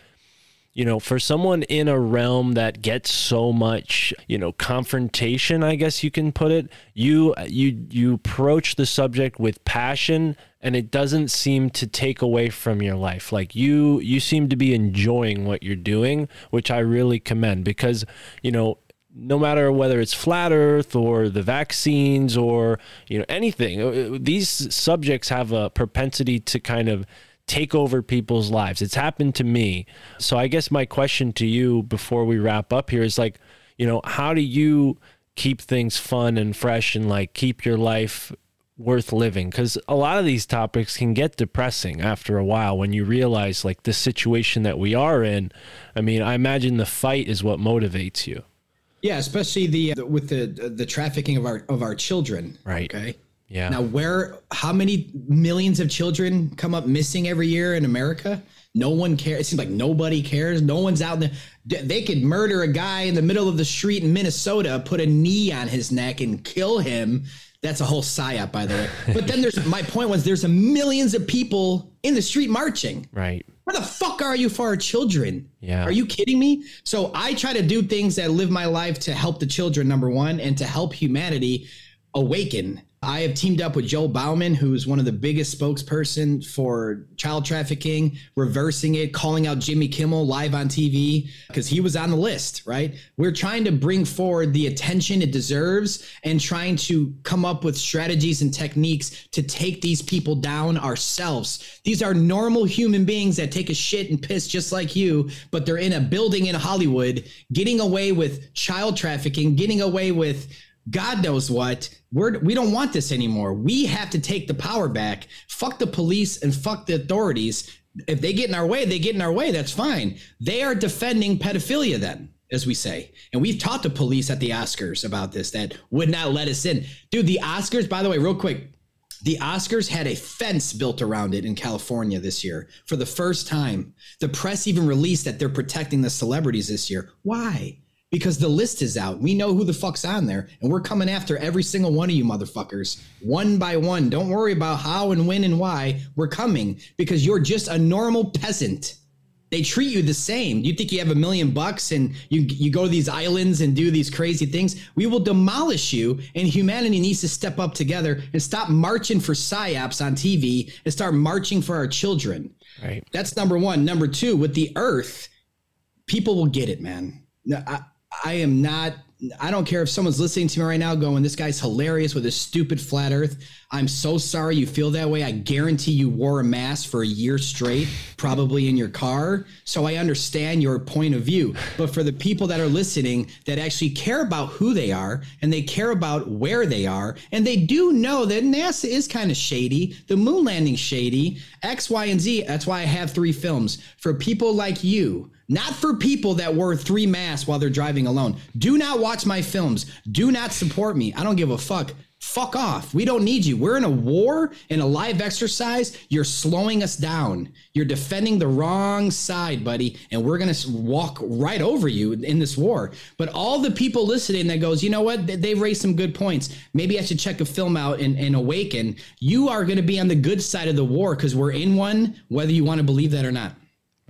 you know for someone in a realm that gets so much you know confrontation i guess you can put it you you you approach the subject with passion and it doesn't seem to take away from your life. Like you you seem to be enjoying what you're doing which i really commend because you know no matter whether it's flat earth or the vaccines or you know anything uh, these subjects have a propensity to kind of take over people's lives. It's happened to me. So i guess my question to you before we wrap up here is like you know how do you keep things fun and fresh and like keep your life worth living because a lot of these topics can get depressing after a while when you realize like the situation that we are in i mean i imagine the fight is what motivates you Yeah, especially the, the with the uh, the trafficking of our of our children. Right. Okay. yeah Now, where, how many millions of children come up missing every year in America? No one cares. It seems like nobody cares. No one's out there. D- They could murder a guy in the middle of the street in Minnesota, put a knee on his neck, and kill him. That's a whole psyop, by the way. But then there's my point was there's a millions of people in the street marching. right Where the fuck are you for our children? Yeah. Are you kidding me? So I try to do things that live my life to help the children, number one, and to help humanity awaken. I have teamed up with Joel Bauman, who's one of the biggest spokesperson for child trafficking, reversing it, calling out Jimmy Kimmel live on TV because he was on the list, right? We're trying to bring forward the attention it deserves and trying to come up with strategies and techniques to take these people down ourselves. These are normal human beings that take a shit and piss just like you, but they're in a building in Hollywood getting away with child trafficking, getting away with God knows what. We're, we don't want this anymore. We have to take the power back. Fuck the police and fuck the authorities. If they get in our way, they get in our way. That's fine. They are defending pedophilia then, as we say. And we've talked to police at the Oscars about this that would not let us in. Dude, the Oscars, by the way, real quick, the Oscars had a fence built around it in California this year for the first time. The press even released that they're protecting the celebrities this year. Why? Because the list is out. We know who the fuck's on there, and we're coming after every single one of you motherfuckers, one by one. Don't worry about how and when and why. We're coming because you're just a normal peasant. They treat you the same. You think you have a million bucks and you you go to these islands and do these crazy things? We will demolish you, and humanity needs to step up together and stop marching for psyops on TV and start marching for our children. right That's number one. Number two, with the Earth, people will get it, man. I, I am not. I don't care if someone's listening to me right now going, this guy's hilarious with his stupid flat earth. I'm so sorry you feel that way. I guarantee you wore a mask for a year straight, probably in your car. So I understand your point of view. But for the people that are listening that actually care about who they are and they care about where they are, and they do know that NASA is kind of shady, the moon landing shady, X, Y, and Z. That's why I have three films for people like you not for people that wear three masks while they're driving alone. Do not watch my films. Do not support me. I don't give a fuck. Fuck off. We don't need you. We're in a war, in a live exercise. You're slowing us down. You're defending the wrong side, buddy. And we're going to walk right over you in this war. But all the people listening that goes, you know what? They, raised some good points. Maybe I should check a film out and, and awaken. You are going to be on the good side of the war because we're in one, whether you want to believe that or not.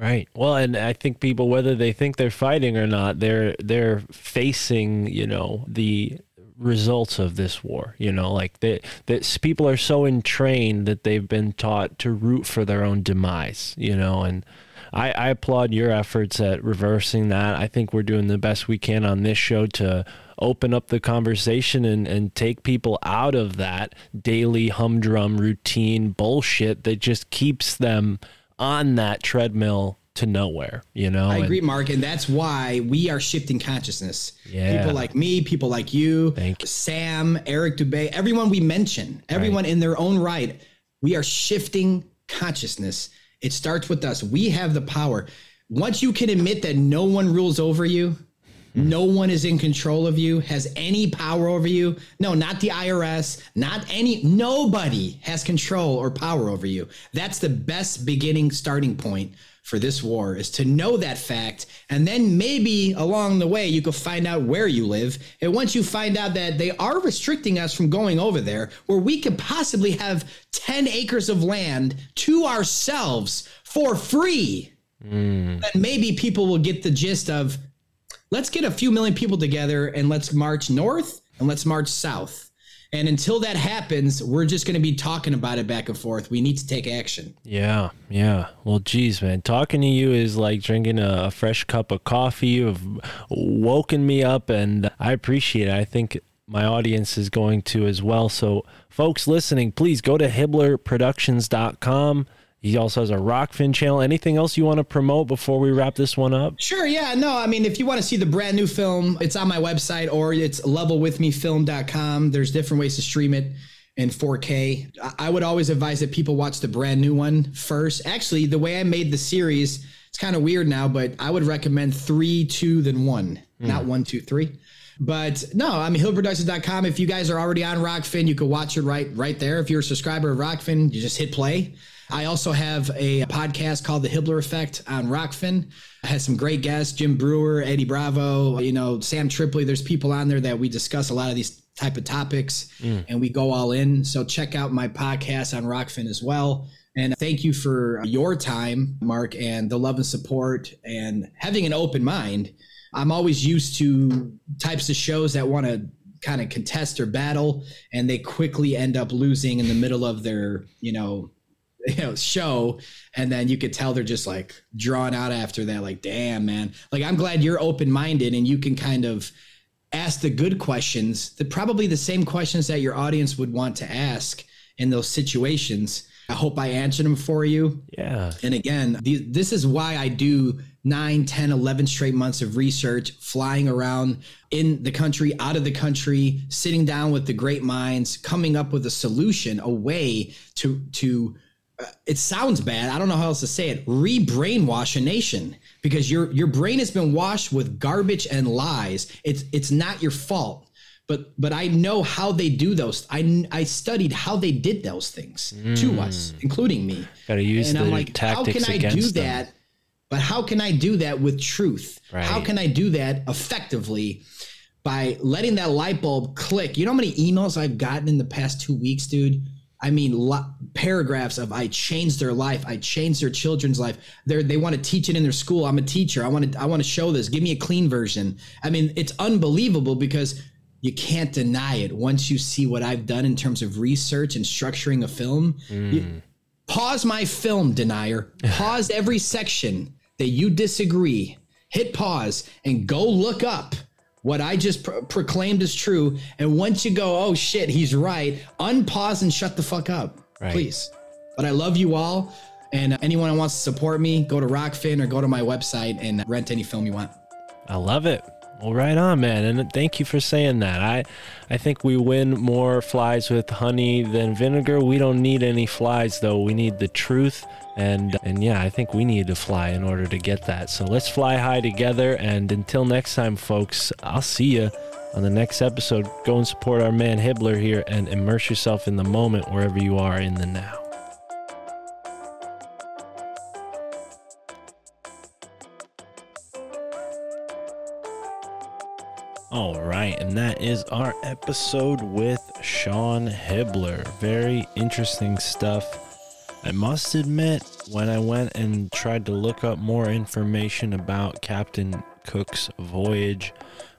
Right. Well, and I think people, whether they think they're fighting or not, they're they're facing, you know, the results of this war. You know, like that that people are so entrained that they've been taught to root for their own demise. You know, and I, I applaud your efforts at reversing that. I think we're doing the best we can on this show to open up the conversation and, and take people out of that daily humdrum routine bullshit that just keeps them on that treadmill to nowhere, you know? I And- agree, Mark, and that's why we are shifting consciousness. Yeah. People like me, people like you, Thank you. Sam, Eric Dubay, everyone we mention, everyone in their own right, we are shifting consciousness. It starts with us. We have the power. Once you can admit that no one rules over you, Mm-hmm. no one is in control of you, has any power over you. No, not the IRS, not any, nobody has control or power over you. That's the best beginning starting point for this war is to know that fact. And then maybe along the way, you could find out where you live. And once you find out that they are restricting us from going over there, where we could possibly have 10 acres of land to ourselves for free, mm. then maybe people will get the gist of let's get a few million people together and let's march north and let's march south. And until that happens, we're just going to be talking about it back and forth. We need to take action. Yeah, yeah. Well, geez, man, talking to you is like drinking a, fresh cup of coffee. You've woken me up, and I appreciate it. I think my audience is going to as well. So, folks listening, please go to HibbelerProductions.com. He also has a Rokfin channel. Anything else you want to promote before we wrap this one up? Sure, yeah, no, I mean, if you want to see the brand new film, it's on my website or it's levelwithmefilm.com. There's different ways to stream it in 4K. I would always advise that people watch the brand new one first. Actually, the way I made the series, it's kind of weird now, but I would recommend three, two, then one, hmm. not one, two, three. But no, I mean hillproductions.com. If you guys are already on Rokfin, you can watch it right right there. If you're a subscriber of Rokfin, you just hit play. I also have a podcast called The Hibbeler Effect on Rokfin. I had some great guests, Jim Breuer, Eddie Bravo, you know, Sam Tripoli. There's people on there that we discuss a lot of these type of topics mm. and we go all in. So check out my podcast on Rokfin as well. And thank you for your time, Mark, and the love and support and having an open mind. I'm always used to types of shows that want to kind of contest or battle and they quickly end up losing in the middle of their, you know, you know show and then you could tell they're just like drawn out after that like damn man. Like i'm glad you're open-minded and you can kind of ask the good questions the probably the same questions that your audience would want to ask in those situations. I hope i answered them for you. Yeah. and again, this is why I do 9, 10, 11 straight months of research, flying around in the country, out of the country, sitting down with the great minds, coming up with a solution, a way to to Uh, it sounds bad. I don't know how else to say it. Re-brainwash a nation because your your brain has been washed with garbage and lies. It's it's not your fault. But but I know how they do those. I I studied how they did those things to mm. us, including me Got to use and the I'm like, how can I do them. that? But how can I do that with truth? Right. How can I do that effectively by letting that light bulb click? You know how many emails I've gotten in the past two weeks, dude? I mean, lo- paragraphs of I changed their life. I changed their children's life. They they want to teach it in their school. I'm a teacher. I want to I want to show this. Give me a clean version. I mean, it's unbelievable because you can't deny it once you see what I've done in terms of research and structuring a film. You- mm. pause my film denier [laughs] pause every section that you disagree hit pause and go look up what i just pro- proclaimed is true and once you go oh shit he's right unpause and shut the fuck up Right. please but i love you all and anyone who wants to support me go to Rokfin or go to my website and rent any film you want I love it. Well, right on, man, and thank you for saying that. I, I think we win more flies with honey than vinegar. We don't need any flies though. We need the truth, and and yeah, I think we need to fly in order to get that. So let's fly high together. And until next time, folks, I'll see you on the next episode. Go and support our man Hibbeler here, and immerse yourself in the moment wherever you are in the now. All right, and that is our episode with Sean Hibbeler. Very interesting stuff. I must admit, when I went and tried to look up more information about Captain Cook's voyage,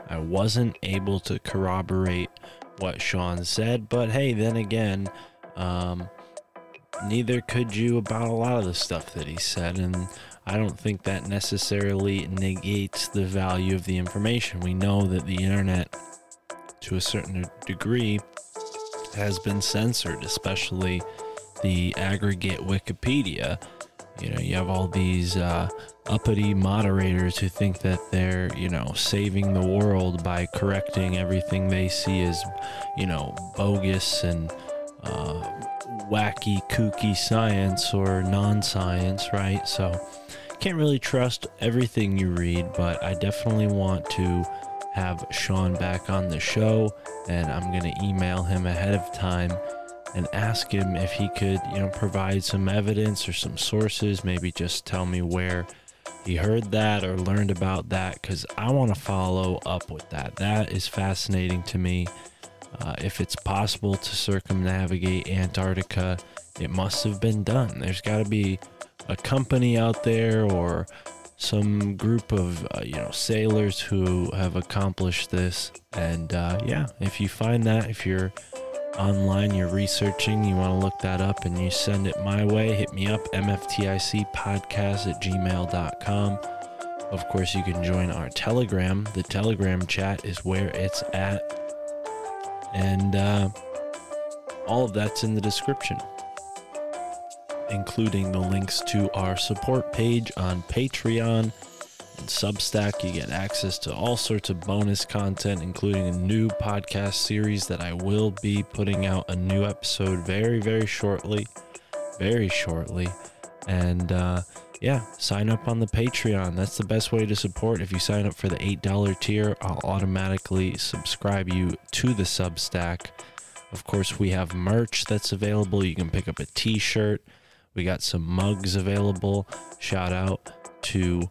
I wasn't able to corroborate what Sean said, but hey, then again, um, neither could you about a lot of the stuff that he said, and I don't think that necessarily negates the value of the information. We know that the internet, to a certain degree, has been censored, especially the aggregate Wikipedia. You know, you have all these uh, uppity moderators who think that they're, you know, saving the world by correcting everything they see as, you know, bogus and uh, wacky, kooky science or non science, right? So, can't really trust everything you read, but I definitely want to have Sean back on the show, and I'm going to email him ahead of time and ask him if he could, you know, provide some evidence or some sources, maybe just tell me where he heard that or learned about that because I want to follow up with that. That is fascinating to me. Uh, if it's possible to circumnavigate Antarctica, it must have been done. There's got to be a company out there or some group of uh, you know sailors who have accomplished this. And uh, yeah if you find that if you're online you're researching you want to look that up and you send it my way hit me up mftic podcast at gmail.com of course you can join our telegram. The telegram chat is where it's at. And uh, all of that's in the description including the links to our support page on Patreon and Substack. You get access to all sorts of bonus content, including a new podcast series that I will be putting out a new episode very, very shortly. Very shortly. And uh, yeah, sign up on the Patreon. That's the best way to support. If you sign up for the $8 tier, I'll automatically subscribe you to the Substack. Of course, we have merch that's available. You can pick up a t shirt. We got some mugs available. Shout out to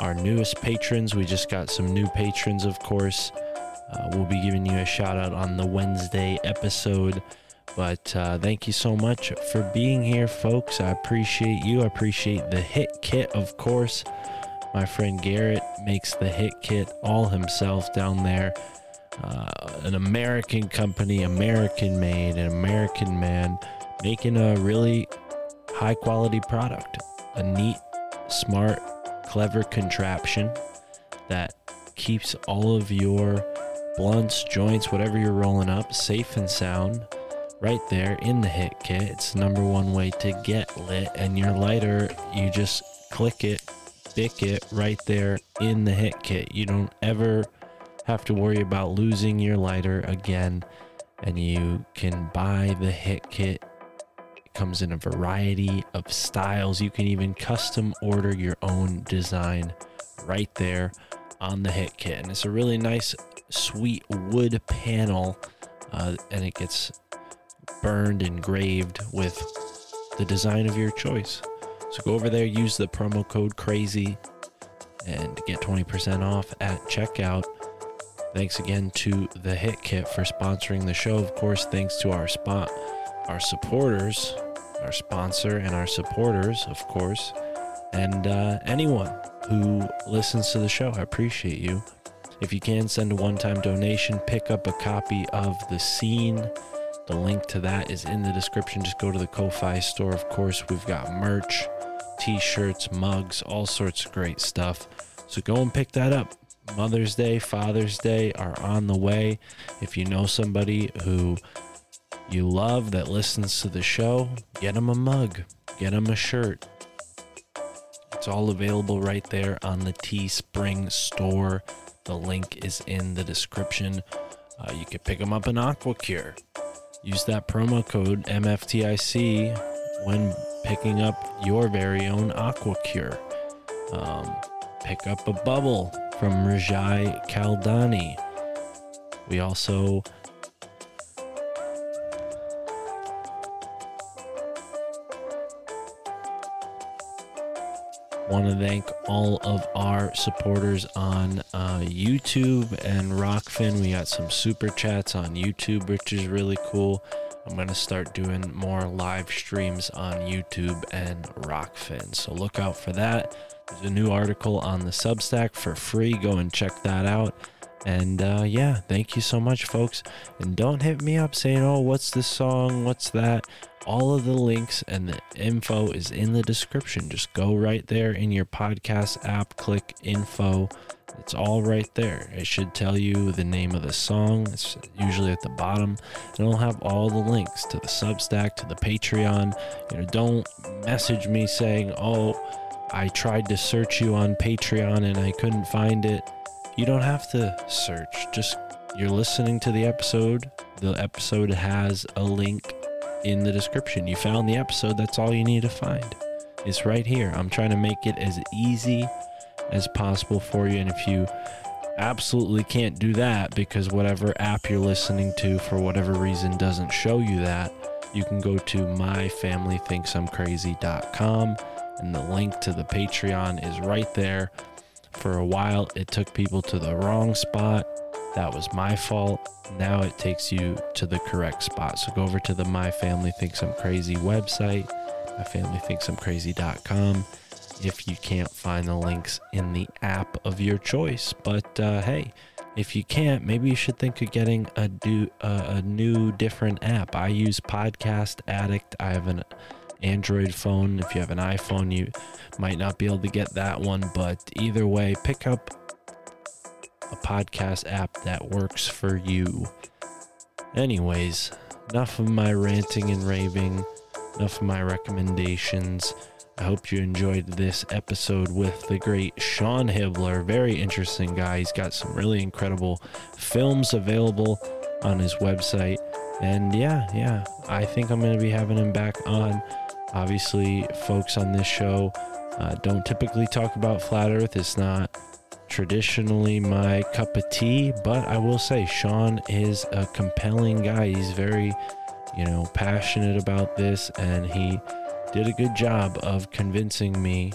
our newest patrons. We just got some new patrons, of course. Uh, we'll be giving you a shout out on the Wednesday episode. But uh, thank you so much for being here, folks. I appreciate you. I appreciate the hit kit, of course. My friend Garrett makes the hit kit all himself down there. Uh, an American company, American made, an American man making a really high quality product. A neat, smart, clever contraption that keeps all of your blunts, joints, whatever you're rolling up, safe and sound right there in the hit kit. It's the number one way to get lit, and your lighter, you just click it, stick it right there in the hit kit. You don't ever have to worry about losing your lighter again, and you can buy the hit kit. It comes in a variety of styles. You can even custom order your own design right there on the hit kit, and it's a really nice, sweet wood panel, uh, and it gets burned, and engraved with the design of your choice. So go over there, use the promo code CRAZY, and get 20% off at checkout. Thanks again to the Hit Kit for sponsoring the show. Of course, thanks to our spot, our supporters, our sponsor, and our supporters, of course, and uh, anyone who listens to the show. I appreciate you. If you can send a one-time donation, pick up a copy of the scene. The link to that is in the description. Just go to the Ko-Fi store. Of course, we've got merch, t-shirts, mugs, all sorts of great stuff. So go and pick that up. Mother's Day, Father's Day are on the way. If you know somebody who you love that listens to the show, get them a mug, get them a shirt. It's all available right there on the Teespring store. The link is in the description. Uh, you can pick them up in Aquacure. Use that promo code MFTIC when picking up your very own Aquacure. Um, pick up a bubble from Rajai Kaldani. We also Want to thank all of our supporters on uh, YouTube and Rokfin. We got some super chats on YouTube, which is really cool. I'm going to start doing more live streams on YouTube and Rokfin. So look out for that. There's a new article on the Substack for free. Go and check that out. And uh, yeah, thank you so much, folks. And don't hit me up saying, oh, what's this song? What's that? All of the links and the info is in the description. Just go right there in your podcast app, click info. It's all right there. It should tell you the name of the song. It's usually at the bottom. And it'll have all the links to the Substack, to the Patreon. You know, don't message me saying, oh, I tried to search you on Patreon and I couldn't find it. You don't have to search. Just you're listening to the episode. The episode has a link in the description. You found the episode, that's all you need to find. It's right here. I'm trying to make it as easy as possible for you. And if you absolutely can't do that because whatever app you're listening to for whatever reason doesn't show you that, you can go to myfamilythinksimcrazy.com and the link to the Patreon is right there. For a while, it took people to the wrong spot. That was my fault. Now it takes you to the correct spot. So go over to the My Family Thinks I'm Crazy website, myfamilythinksimcrazy.com, if you can't find the links in the app of your choice. But uh, hey, if you can't, maybe you should think of getting a, do, uh, a new, different app. I use Podcast Addict. I have an Android phone. If you have an iPhone, you might not be able to get that one. But either way, pick up a podcast app that works for you. Anyways, enough of my ranting and raving, enough of my recommendations. I hope you enjoyed this episode with the great Sean Hibbeler. Very interesting guy. He's got some really incredible films available on his website. And yeah, yeah, I think I'm going to be having him back on. Obviously, folks on this show uh, don't typically talk about flat earth. It's not traditionally my cup of tea, but I will say Sean is a compelling guy. He's very, you know, passionate about this, and he did a good job of convincing me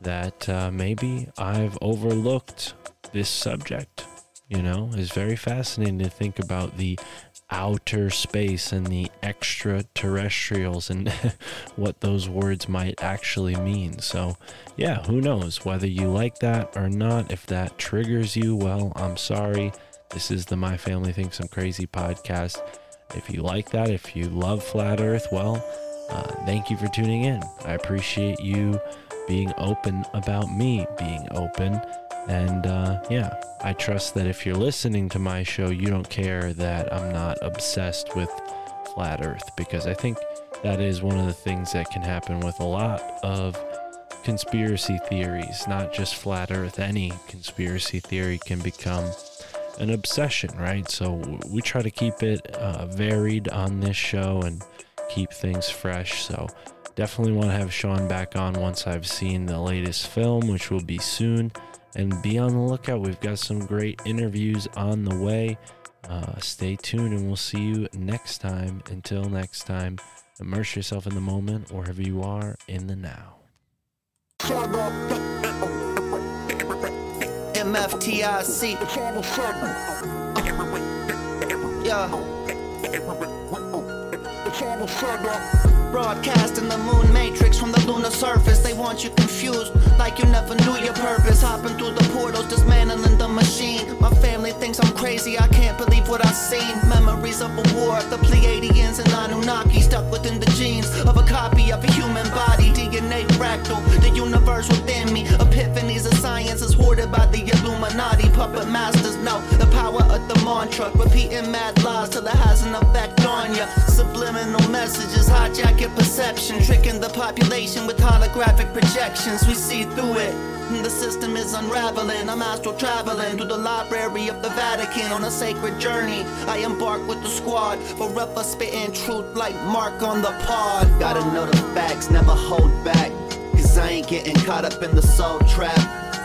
that uh, maybe I've overlooked this subject. You know, it's very fascinating to think about the outer space and the extraterrestrials and [laughs] what those words might actually mean. So, yeah, who knows whether you like that or not. If that triggers you, well, I'm sorry. This is the My Family Thinks I'm Crazy podcast. If you like that, if you love Flat Earth, well, uh, thank you for tuning in. I appreciate you being open about me being open. And uh, yeah, I trust that if you're listening to my show, you don't care that I'm not obsessed with flat earth because I think that is one of the things that can happen with a lot of conspiracy theories, not just flat earth. Any conspiracy theory can become an obsession, right? So we try to keep it uh, varied on this show and keep things fresh. So definitely want to have Sean back on once I've seen the latest film, which will be soon and be on the lookout. We've got some great interviews on the way. Uh, stay tuned, and we'll see you next time. Until next time, immerse yourself in the moment wherever you are in the now. MFTIC. Yeah. I'm a setup. Broadcasting the moon matrix from the lunar surface. They want you confused, like you never knew your purpose. Hopping through the portals, dismantling the machine. My family thinks I'm crazy, I can't believe what I've seen. Memories of a war, the Pleiadians and Anunnaki stuck within the genes of a copy of a human body. DNA fractal, the universe within me. Epiphanies of science is hoarded by the Illuminati. Puppet masters know the power of the mantra. Repeating mad lies till it has an effect on ya. Subliminal messages hijack perception, tricking the population with holographic projections. We see through it. The system is unraveling. I'm astral traveling through the library of the Vatican on a sacred journey. I embark with the squad, forever spitting truth like Mark on the pod. Gotta know the facts, never hold back. Cause I ain't getting caught up in the soul trap.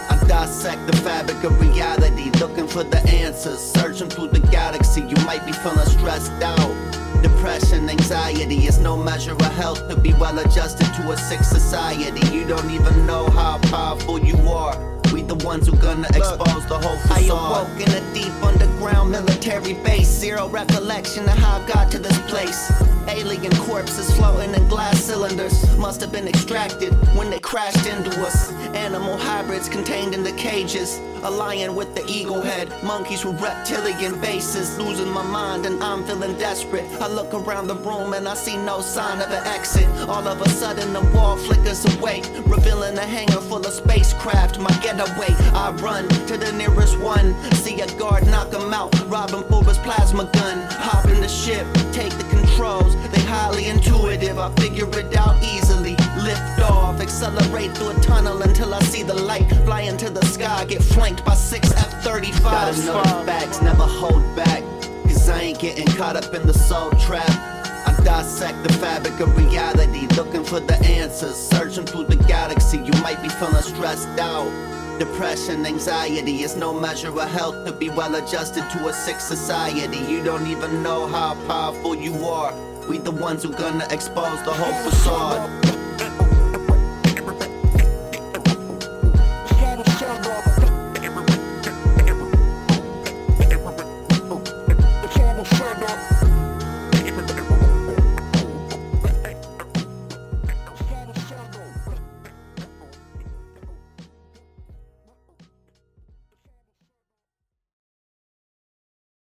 I dissect the fabric of reality, looking for the answers. Searching through the galaxy, you might be feeling stressed out. Depression, anxiety is no measure of health to be well adjusted to a sick society. You don't even know how powerful you are. We the ones who gonna expose the whole facade. I awoke in a deep underground military base. Zero recollection of how I got to this place. Alien corpses floating in glass cylinders. Must have been extracted when they crashed into us. Animal hybrids contained in the cages. A lion with the eagle head. Monkeys with reptilian faces. Losing my mind and I'm feeling desperate. I look around the room and I see no sign of an exit. All of a sudden the wall flickers away. Revealing a hangar full of spacecraft. My getaway. I run to the nearest one. See a guard knock him out. Rob him for his plasma gun. Hop in the ship. Take the controls. They highly intuitive. I figure it out easily. Lift off. Accelerate through a tunnel until I see the light. Fly into the sky. Get flanked by six F-35s. Gotta know the facts. Never hold back. Cause I ain't getting caught up in the soul trap. I dissect the fabric of reality, looking for the answers, searching through the galaxy. You might be feeling stressed out. Depression, anxiety is no measure of health to be well adjusted to a sick society. You don't even know how powerful you are. We the ones who gonna expose the whole facade.